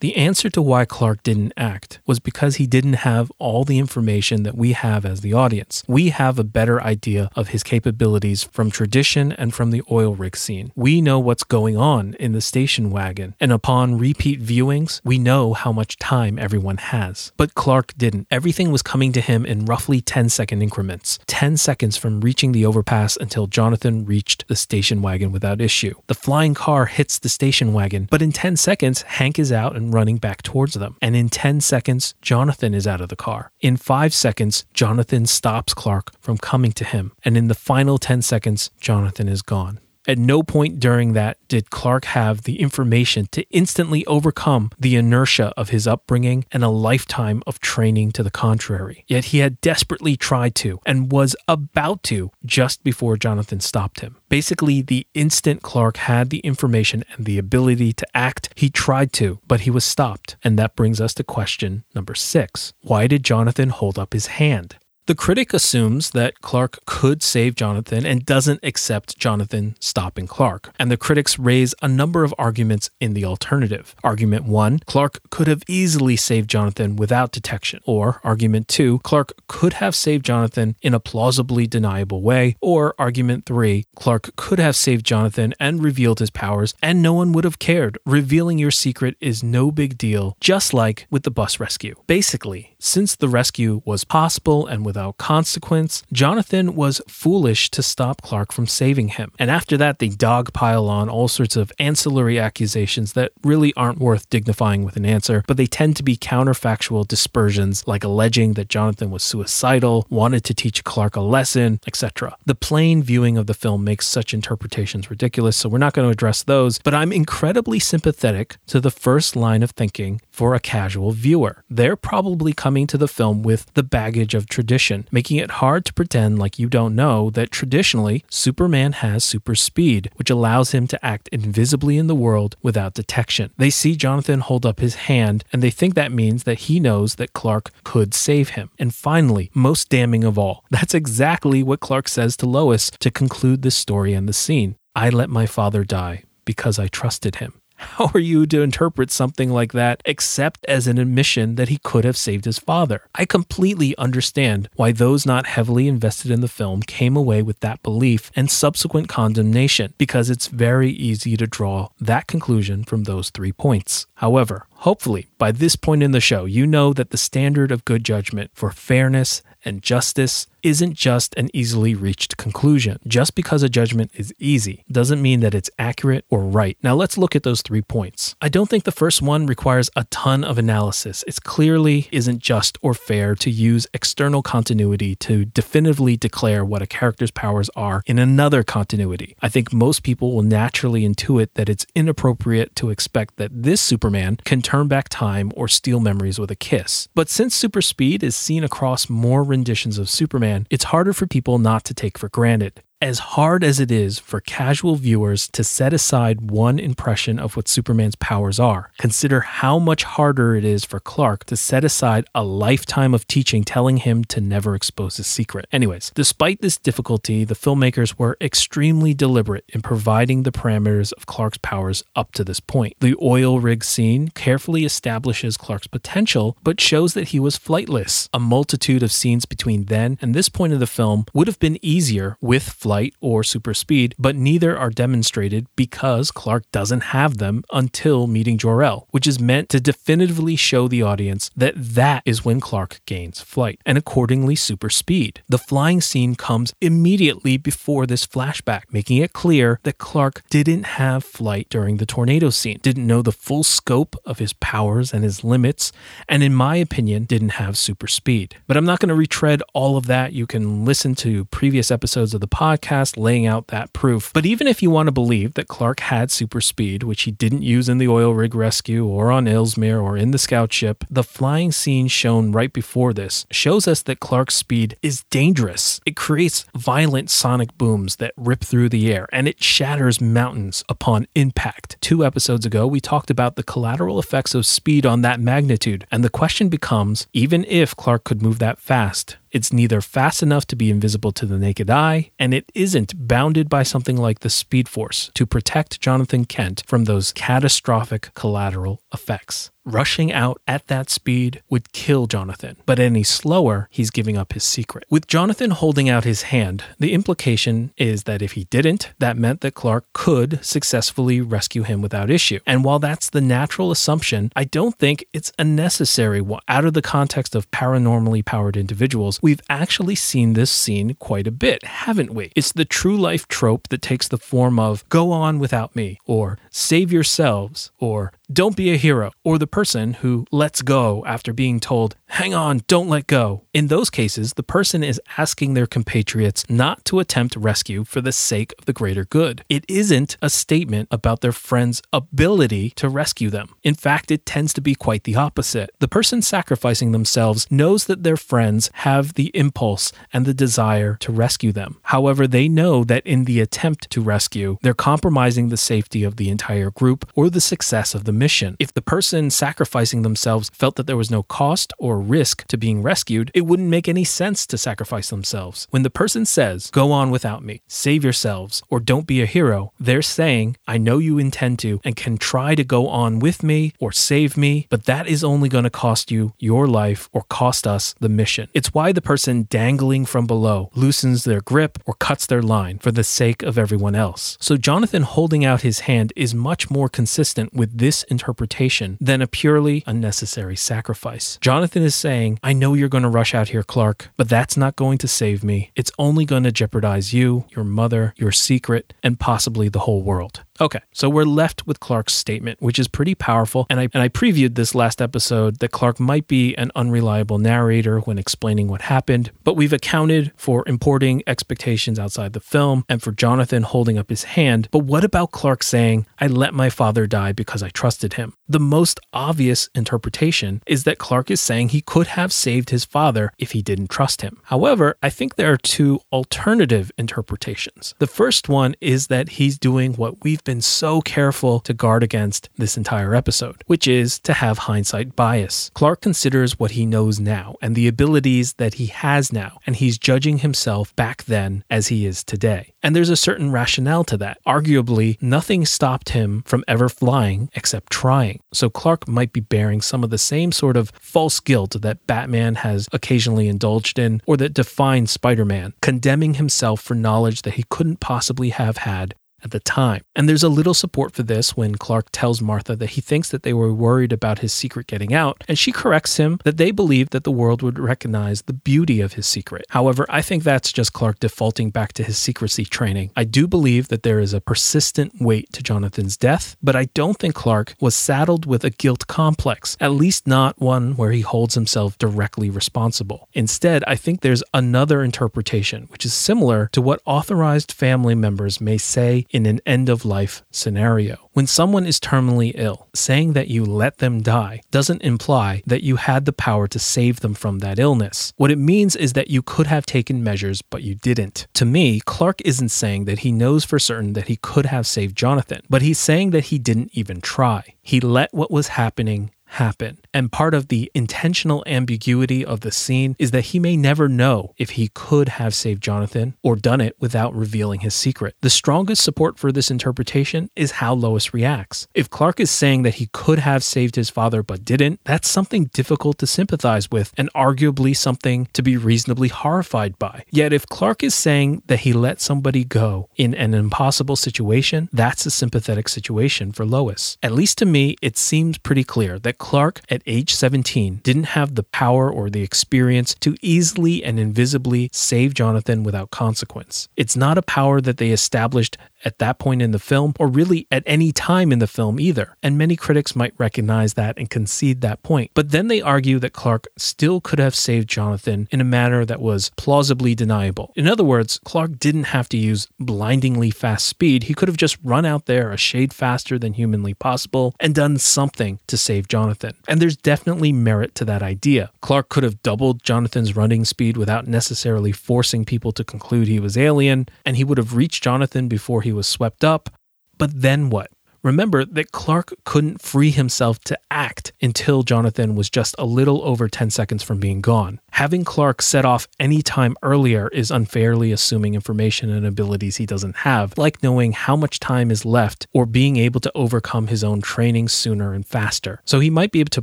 The answer to why Clark didn't act was because he didn't have all the information that we have as the audience. We have a better idea of his capabilities from tradition and from the oil rig scene. We know what's going on in the station wagon, and upon repeat viewings, we know how much time everyone has. But Clark didn't. Everything was coming to him in roughly 10 second increments 10 seconds from reaching the overpass until Jonathan reached the station wagon without issue. The flying car hits the station wagon, but in 10 seconds, Hank is out and running back towards them. And in 10 seconds, Jonathan is out of the car. In 5 seconds, Jonathan stops Clark from coming to him. And in the final 10 seconds, Jonathan is gone. At no point during that did Clark have the information to instantly overcome the inertia of his upbringing and a lifetime of training to the contrary. Yet he had desperately tried to and was about to just before Jonathan stopped him. Basically, the instant Clark had the information and the ability to act, he tried to, but he was stopped. And that brings us to question number six Why did Jonathan hold up his hand? The critic assumes that Clark could save Jonathan and doesn't accept Jonathan stopping Clark. And the critics raise a number of arguments in the alternative. Argument one Clark could have easily saved Jonathan without detection. Or argument two Clark could have saved Jonathan in a plausibly deniable way. Or argument three Clark could have saved Jonathan and revealed his powers, and no one would have cared. Revealing your secret is no big deal, just like with the bus rescue. Basically, since the rescue was possible and without consequence, Jonathan was foolish to stop Clark from saving him. And after that, they dogpile on all sorts of ancillary accusations that really aren't worth dignifying with an answer, but they tend to be counterfactual dispersions, like alleging that Jonathan was suicidal, wanted to teach Clark a lesson, etc. The plain viewing of the film makes such interpretations ridiculous, so we're not going to address those, but I'm incredibly sympathetic to the first line of thinking for a casual viewer. They're probably coming to the film with the baggage of tradition, making it hard to pretend like you don't know that traditionally Superman has super speed, which allows him to act invisibly in the world without detection. They see Jonathan hold up his hand and they think that means that he knows that Clark could save him. And finally, most damning of all, that's exactly what Clark says to Lois to conclude the story and the scene. I let my father die because I trusted him. How are you to interpret something like that except as an admission that he could have saved his father? I completely understand why those not heavily invested in the film came away with that belief and subsequent condemnation, because it's very easy to draw that conclusion from those three points. However, hopefully, by this point in the show, you know that the standard of good judgment for fairness and justice isn't just an easily reached conclusion. Just because a judgment is easy doesn't mean that it's accurate or right. Now let's look at those three points. I don't think the first one requires a ton of analysis. It clearly isn't just or fair to use external continuity to definitively declare what a character's powers are in another continuity. I think most people will naturally intuit that it's inappropriate to expect that this Superman can turn back time or steal memories with a kiss. But since super speed is seen across more renditions of Superman, it's harder for people not to take for granted. As hard as it is for casual viewers to set aside one impression of what Superman's powers are, consider how much harder it is for Clark to set aside a lifetime of teaching telling him to never expose his secret. Anyways, despite this difficulty, the filmmakers were extremely deliberate in providing the parameters of Clark's powers up to this point. The oil rig scene carefully establishes Clark's potential, but shows that he was flightless. A multitude of scenes between then and this point of the film would have been easier with flight or super speed, but neither are demonstrated because Clark doesn't have them until meeting Jor-El, which is meant to definitively show the audience that that is when Clark gains flight and accordingly super speed. The flying scene comes immediately before this flashback, making it clear that Clark didn't have flight during the tornado scene, didn't know the full scope of his powers and his limits, and in my opinion, didn't have super speed. But I'm not going to retread all of that. You can listen to previous episodes of the podcast laying out that proof. But even if you want to believe that Clark had super speed, which he didn't use in the oil rig rescue or on Ellesmere or in the scout ship, the flying scene shown right before this shows us that Clark's speed is dangerous. It creates violent sonic booms that rip through the air and it shatters mountains upon impact. Two episodes ago, we talked about the collateral effects of speed on that magnitude, and the question becomes even if Clark could move that fast, it's neither fast enough to be invisible to the naked eye, and it isn't bounded by something like the Speed Force to protect Jonathan Kent from those catastrophic collateral effects. Rushing out at that speed would kill Jonathan, but any slower, he's giving up his secret. With Jonathan holding out his hand, the implication is that if he didn't, that meant that Clark could successfully rescue him without issue. And while that's the natural assumption, I don't think it's a necessary one. Out of the context of paranormally powered individuals, we've actually seen this scene quite a bit, haven't we? It's the true life trope that takes the form of go on without me, or save yourselves, or don't be a hero, or the person who lets go after being told, hang on, don't let go. In those cases, the person is asking their compatriots not to attempt rescue for the sake of the greater good. It isn't a statement about their friend's ability to rescue them. In fact, it tends to be quite the opposite. The person sacrificing themselves knows that their friends have the impulse and the desire to rescue them. However, they know that in the attempt to rescue, they're compromising the safety of the entire group or the success of the mission. If the person sacrificing themselves felt that there was no cost or risk to being rescued, it wouldn't make any sense to sacrifice themselves. When the person says, Go on without me, save yourselves, or don't be a hero, they're saying, I know you intend to and can try to go on with me or save me, but that is only going to cost you your life or cost us the mission. It's why the person dangling from below loosens their grip or cuts their line for the sake of everyone else. So Jonathan holding out his hand is much more consistent with this interpretation than a purely unnecessary sacrifice. Jonathan is saying, I know you're going to rush out here, Clark, but that's not going to save me. It's only going to jeopardize you, your mother, your secret, and possibly the whole world. Okay, so we're left with Clark's statement, which is pretty powerful. And I and I previewed this last episode that Clark might be an unreliable narrator when explaining what happened, but we've accounted for importing expectations outside the film and for Jonathan holding up his hand. But what about Clark saying, "I let my father die because I trusted him"? The most obvious interpretation is that Clark is saying he could have saved his father if he didn't trust him. However, I think there are two alternative interpretations. The first one is that he's doing what we've been so careful to guard against this entire episode, which is to have hindsight bias. Clark considers what he knows now and the abilities that he has now, and he's judging himself back then as he is today. And there's a certain rationale to that. Arguably, nothing stopped him from ever flying except trying. So Clark might be bearing some of the same sort of false guilt that Batman has occasionally indulged in or that defines Spider Man, condemning himself for knowledge that he couldn't possibly have had at the time. And there's a little support for this when Clark tells Martha that he thinks that they were worried about his secret getting out, and she corrects him that they believed that the world would recognize the beauty of his secret. However, I think that's just Clark defaulting back to his secrecy training. I do believe that there is a persistent weight to Jonathan's death, but I don't think Clark was saddled with a guilt complex, at least not one where he holds himself directly responsible. Instead, I think there's another interpretation, which is similar to what authorized family members may say in an end of life scenario. When someone is terminally ill, saying that you let them die doesn't imply that you had the power to save them from that illness. What it means is that you could have taken measures, but you didn't. To me, Clark isn't saying that he knows for certain that he could have saved Jonathan, but he's saying that he didn't even try. He let what was happening happen. And part of the intentional ambiguity of the scene is that he may never know if he could have saved Jonathan or done it without revealing his secret. The strongest support for this interpretation is how Lois reacts. If Clark is saying that he could have saved his father but didn't, that's something difficult to sympathize with and arguably something to be reasonably horrified by. Yet if Clark is saying that he let somebody go in an impossible situation, that's a sympathetic situation for Lois. At least to me, it seems pretty clear that Clark, at age 17, didn't have the power or the experience to easily and invisibly save Jonathan without consequence. It's not a power that they established at that point in the film, or really at any time in the film either. And many critics might recognize that and concede that point. But then they argue that Clark still could have saved Jonathan in a manner that was plausibly deniable. In other words, Clark didn't have to use blindingly fast speed. He could have just run out there a shade faster than humanly possible and done something to save Jonathan. And there's definitely merit to that idea. Clark could have doubled Jonathan's running speed without necessarily forcing people to conclude he was alien, and he would have reached Jonathan before he was swept up. But then what? Remember that Clark couldn't free himself to act until Jonathan was just a little over 10 seconds from being gone. Having Clark set off any time earlier is unfairly assuming information and abilities he doesn't have, like knowing how much time is left or being able to overcome his own training sooner and faster. So he might be able to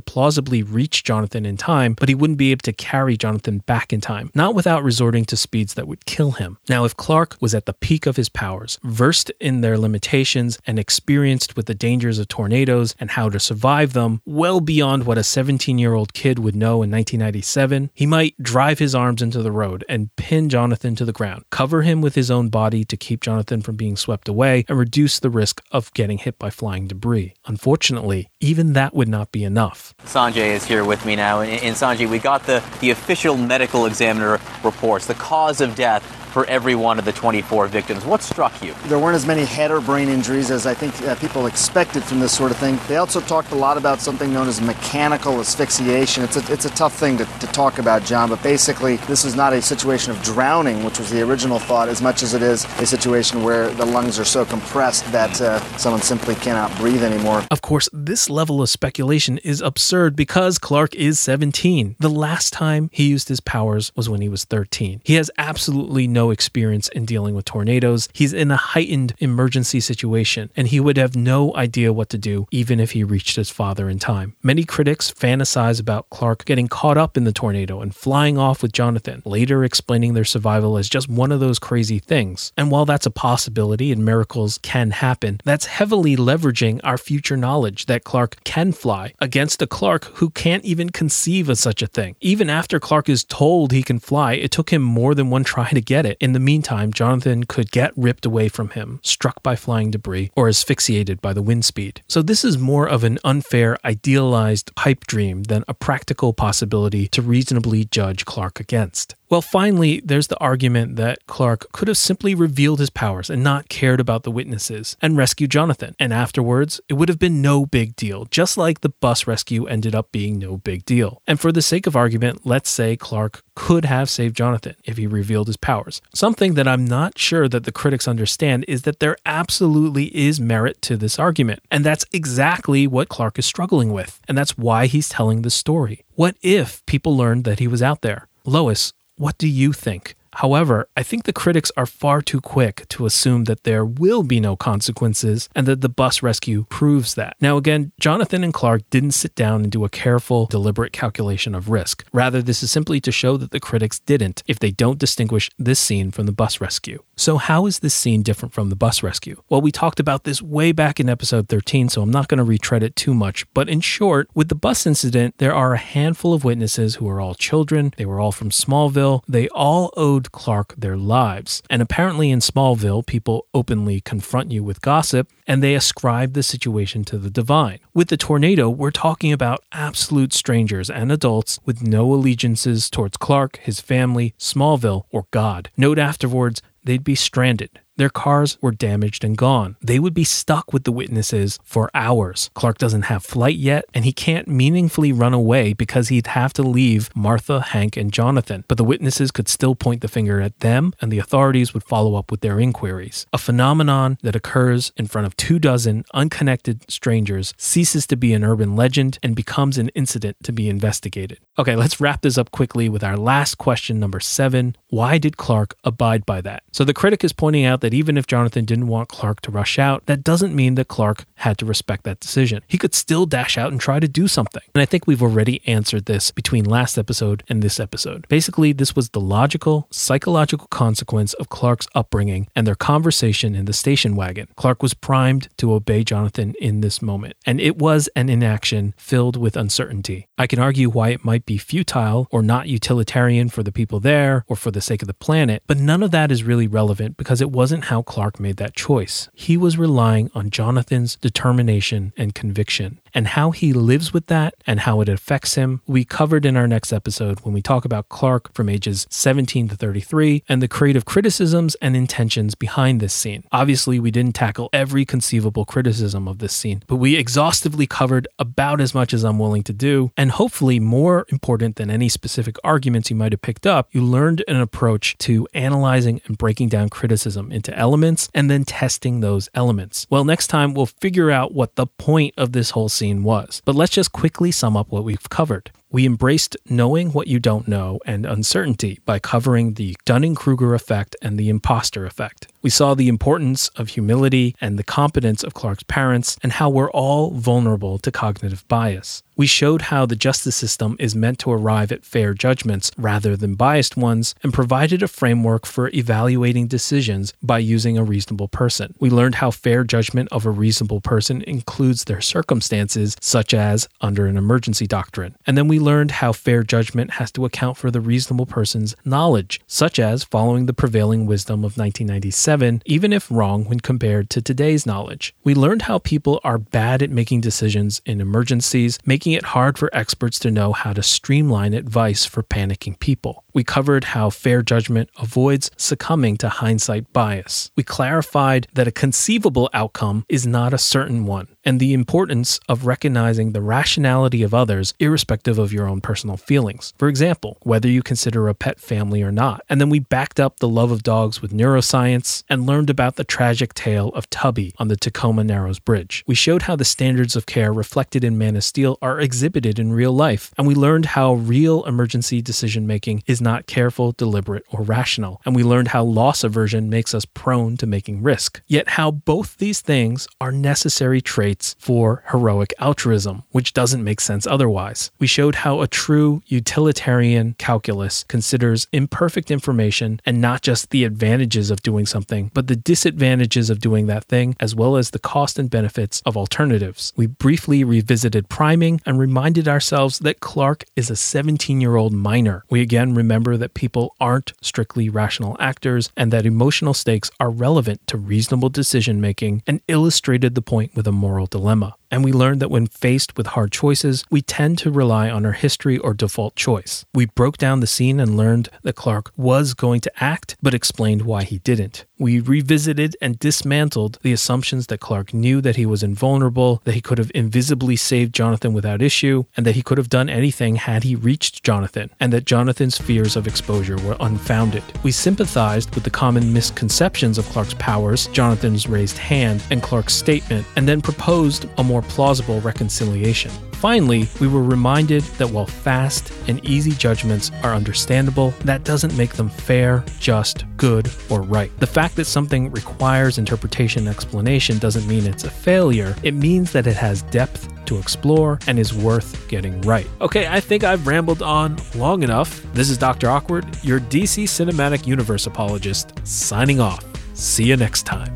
plausibly reach Jonathan in time, but he wouldn't be able to carry Jonathan back in time, not without resorting to speeds that would kill him. Now, if Clark was at the peak of his powers, versed in their limitations, and experienced with the dangers of tornadoes and how to survive them, well beyond what a 17 year old kid would know in 1997, he might drive his arms into the road and pin Jonathan to the ground, cover him with his own body to keep Jonathan from being swept away, and reduce the risk of getting hit by flying debris. Unfortunately, even that would not be enough. Sanjay is here with me now. And, and Sanjay, we got the, the official medical examiner reports, the cause of death for every one of the 24 victims. What struck you? There weren't as many head or brain injuries as I think uh, people expected from this sort of thing. They also talked a lot about something known as mechanical asphyxiation. It's a, it's a tough thing to, to talk about, John, but basically, this is not a situation of drowning, which was the original thought, as much as it is a situation where the lungs are so compressed that uh, someone simply cannot breathe anymore. Of course, this level of speculation is absurd because Clark is 17. The last time he used his powers was when he was 13. He has absolutely no experience in dealing with tornadoes. He's in a heightened emergency situation, and he would have no idea what to do even if he reached his father in time. Many critics fantasize about Clark getting caught up in the tornado and flying off with Jonathan, later explaining their survival as just one of those crazy things. And while that's a possibility and miracles can happen, that's heavily leveraging our future knowledge that Clark can fly against a Clark who can't even conceive of such a thing. Even after Clark is told he can fly, it took him more than one try to get it. In the meantime, Jonathan could get ripped away from him, struck by flying debris, or asphyxiated by the wind speed. So this is more of an unfair, idealized pipe dream than a practical possibility to reasonably judge Clark against. Well, finally, there's the argument that Clark could have simply revealed his powers and not cared about the witnesses and rescued Jonathan. And afterwards, it would have been no big deal, just like the bus rescue ended up being no big deal. And for the sake of argument, let's say Clark could have saved Jonathan if he revealed his powers. Something that I'm not sure that the critics understand is that there absolutely is merit to this argument. And that's exactly what Clark is struggling with. And that's why he's telling the story. What if people learned that he was out there? Lois, what do you think? However, I think the critics are far too quick to assume that there will be no consequences and that the bus rescue proves that. Now, again, Jonathan and Clark didn't sit down and do a careful, deliberate calculation of risk. Rather, this is simply to show that the critics didn't if they don't distinguish this scene from the bus rescue. So, how is this scene different from the bus rescue? Well, we talked about this way back in episode 13, so I'm not going to retread it too much. But in short, with the bus incident, there are a handful of witnesses who are all children. They were all from Smallville. They all owed Clark their lives. And apparently, in Smallville, people openly confront you with gossip and they ascribe the situation to the divine. With the tornado, we're talking about absolute strangers and adults with no allegiances towards Clark, his family, Smallville, or God. Note afterwards, they'd be stranded. Their cars were damaged and gone. They would be stuck with the witnesses for hours. Clark doesn't have flight yet, and he can't meaningfully run away because he'd have to leave Martha, Hank, and Jonathan. But the witnesses could still point the finger at them, and the authorities would follow up with their inquiries. A phenomenon that occurs in front of two dozen unconnected strangers ceases to be an urban legend and becomes an incident to be investigated. Okay, let's wrap this up quickly with our last question, number seven. Why did Clark abide by that? So the critic is pointing out that even if Jonathan didn't want Clark to rush out, that doesn't mean that Clark had to respect that decision. He could still dash out and try to do something. And I think we've already answered this between last episode and this episode. Basically, this was the logical, psychological consequence of Clark's upbringing and their conversation in the station wagon. Clark was primed to obey Jonathan in this moment, and it was an inaction filled with uncertainty. I can argue why it might be futile or not utilitarian for the people there or for the sake of the planet, but none of that is really relevant because it wasn't how Clark made that choice. He was relying on Jonathan's determination and conviction. And how he lives with that and how it affects him, we covered in our next episode when we talk about Clark from ages 17 to 33 and the creative criticisms and intentions behind this scene. Obviously, we didn't tackle every conceivable criticism of this scene, but we exhaustively covered about as much as I'm willing to do. And hopefully, more important than any specific arguments you might have picked up, you learned an approach to analyzing and breaking down criticism into elements and then testing those elements. Well, next time we'll figure out what the point of this whole scene was. But let's just quickly sum up what we've covered. We embraced knowing what you don't know and uncertainty by covering the Dunning Kruger effect and the imposter effect. We saw the importance of humility and the competence of Clark's parents and how we're all vulnerable to cognitive bias. We showed how the justice system is meant to arrive at fair judgments rather than biased ones and provided a framework for evaluating decisions by using a reasonable person. We learned how fair judgment of a reasonable person includes their circumstances, such as under an emergency doctrine. And then we learned how fair judgment has to account for the reasonable person's knowledge, such as following the prevailing wisdom of 1997, even if wrong when compared to today's knowledge. We learned how people are bad at making decisions in emergencies, making it hard for experts to know how to streamline advice for panicking people. We covered how fair judgment avoids succumbing to hindsight bias. We clarified that a conceivable outcome is not a certain one, and the importance of recognizing the rationality of others irrespective of your own personal feelings. For example, whether you consider a pet family or not. And then we backed up the love of dogs with neuroscience and learned about the tragic tale of Tubby on the Tacoma Narrows Bridge. We showed how the standards of care reflected in Man of Steel are exhibited in real life, and we learned how real emergency decision making is not careful, deliberate, or rational. And we learned how loss aversion makes us prone to making risk. Yet, how both these things are necessary traits for heroic altruism, which doesn't make sense otherwise. We showed how a true utilitarian calculus considers imperfect information and not just the advantages of doing something, but the disadvantages of doing that thing, as well as the cost and benefits of alternatives. We briefly revisited priming and reminded ourselves that Clark is a 17 year old minor. We again remember that people aren't strictly rational actors and that emotional stakes are relevant to reasonable decision making and illustrated the point with a moral dilemma. And we learned that when faced with hard choices, we tend to rely on our history or default choice. We broke down the scene and learned that Clark was going to act, but explained why he didn't. We revisited and dismantled the assumptions that Clark knew that he was invulnerable, that he could have invisibly saved Jonathan without issue, and that he could have done anything had he reached Jonathan, and that Jonathan's fears of exposure were unfounded. We sympathized with the common misconceptions of Clark's powers, Jonathan's raised hand, and Clark's statement, and then proposed a more plausible reconciliation. Finally, we were reminded that while fast and easy judgments are understandable, that doesn't make them fair, just, good, or right. The fact that something requires interpretation and explanation doesn't mean it's a failure, it means that it has depth to explore and is worth getting right. Okay, I think I've rambled on long enough. This is Dr. Awkward, your DC Cinematic Universe apologist, signing off. See you next time.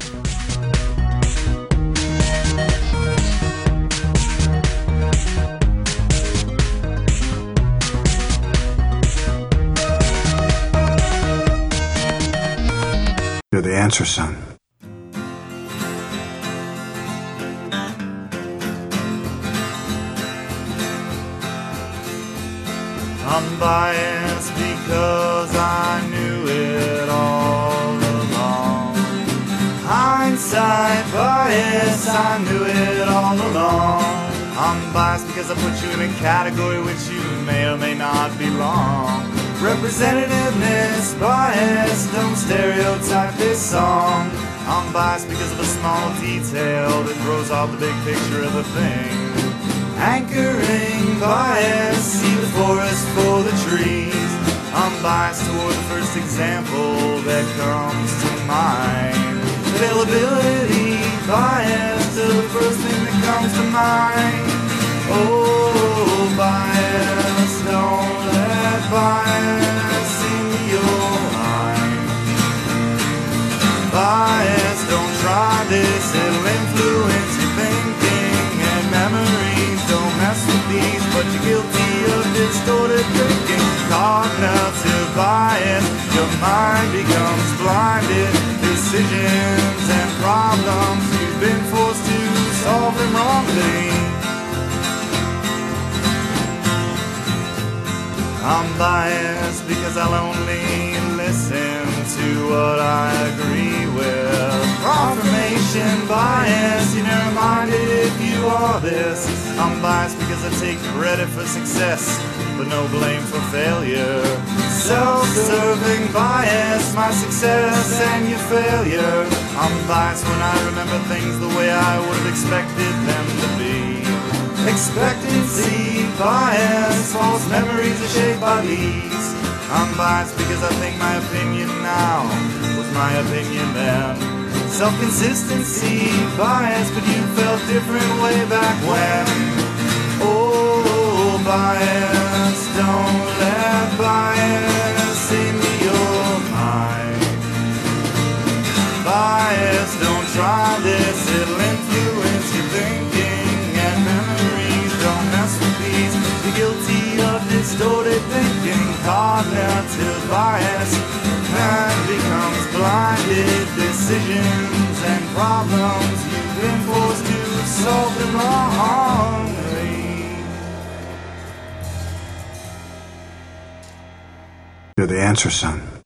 You're the answer, son. I'm biased because I knew it all along. Hindsight bias, I knew it all along. I'm biased because I put you in a category which you may or may not belong. Representativeness bias, don't stereotype this song. I'm biased because of a small detail that throws off the big picture of a thing. Anchoring bias, see the forest for the trees. I'm biased toward the first example that comes to mind. Availability bias to the first thing that comes to mind. Oh, bias, don't bias into your mind. Bias, don't try this, it'll influence your thinking and memories. Don't mess with these, but you're guilty of distorted thinking. Cognitive bias, your mind becomes blinded. Decisions and problems, you've been forced to solve them wrongly. I'm biased because I'll only listen to what I agree with. Confirmation bias, you're never minded if you are this. I'm biased because I take credit for success, but no blame for failure. Self-serving bias, my success and your failure. I'm biased when I remember things the way I would have expected them. Expectancy, bias, false memories are shaped by these. I'm biased because I think my opinion now was my opinion then. Self-consistency, bias, but you felt different way back when. Oh, bias, don't let bias into your mind. Bias, don't try this, distorted thinking. Bias, man becomes blinded. Decisions and problems you've been forced to solve them. You're the answer, son.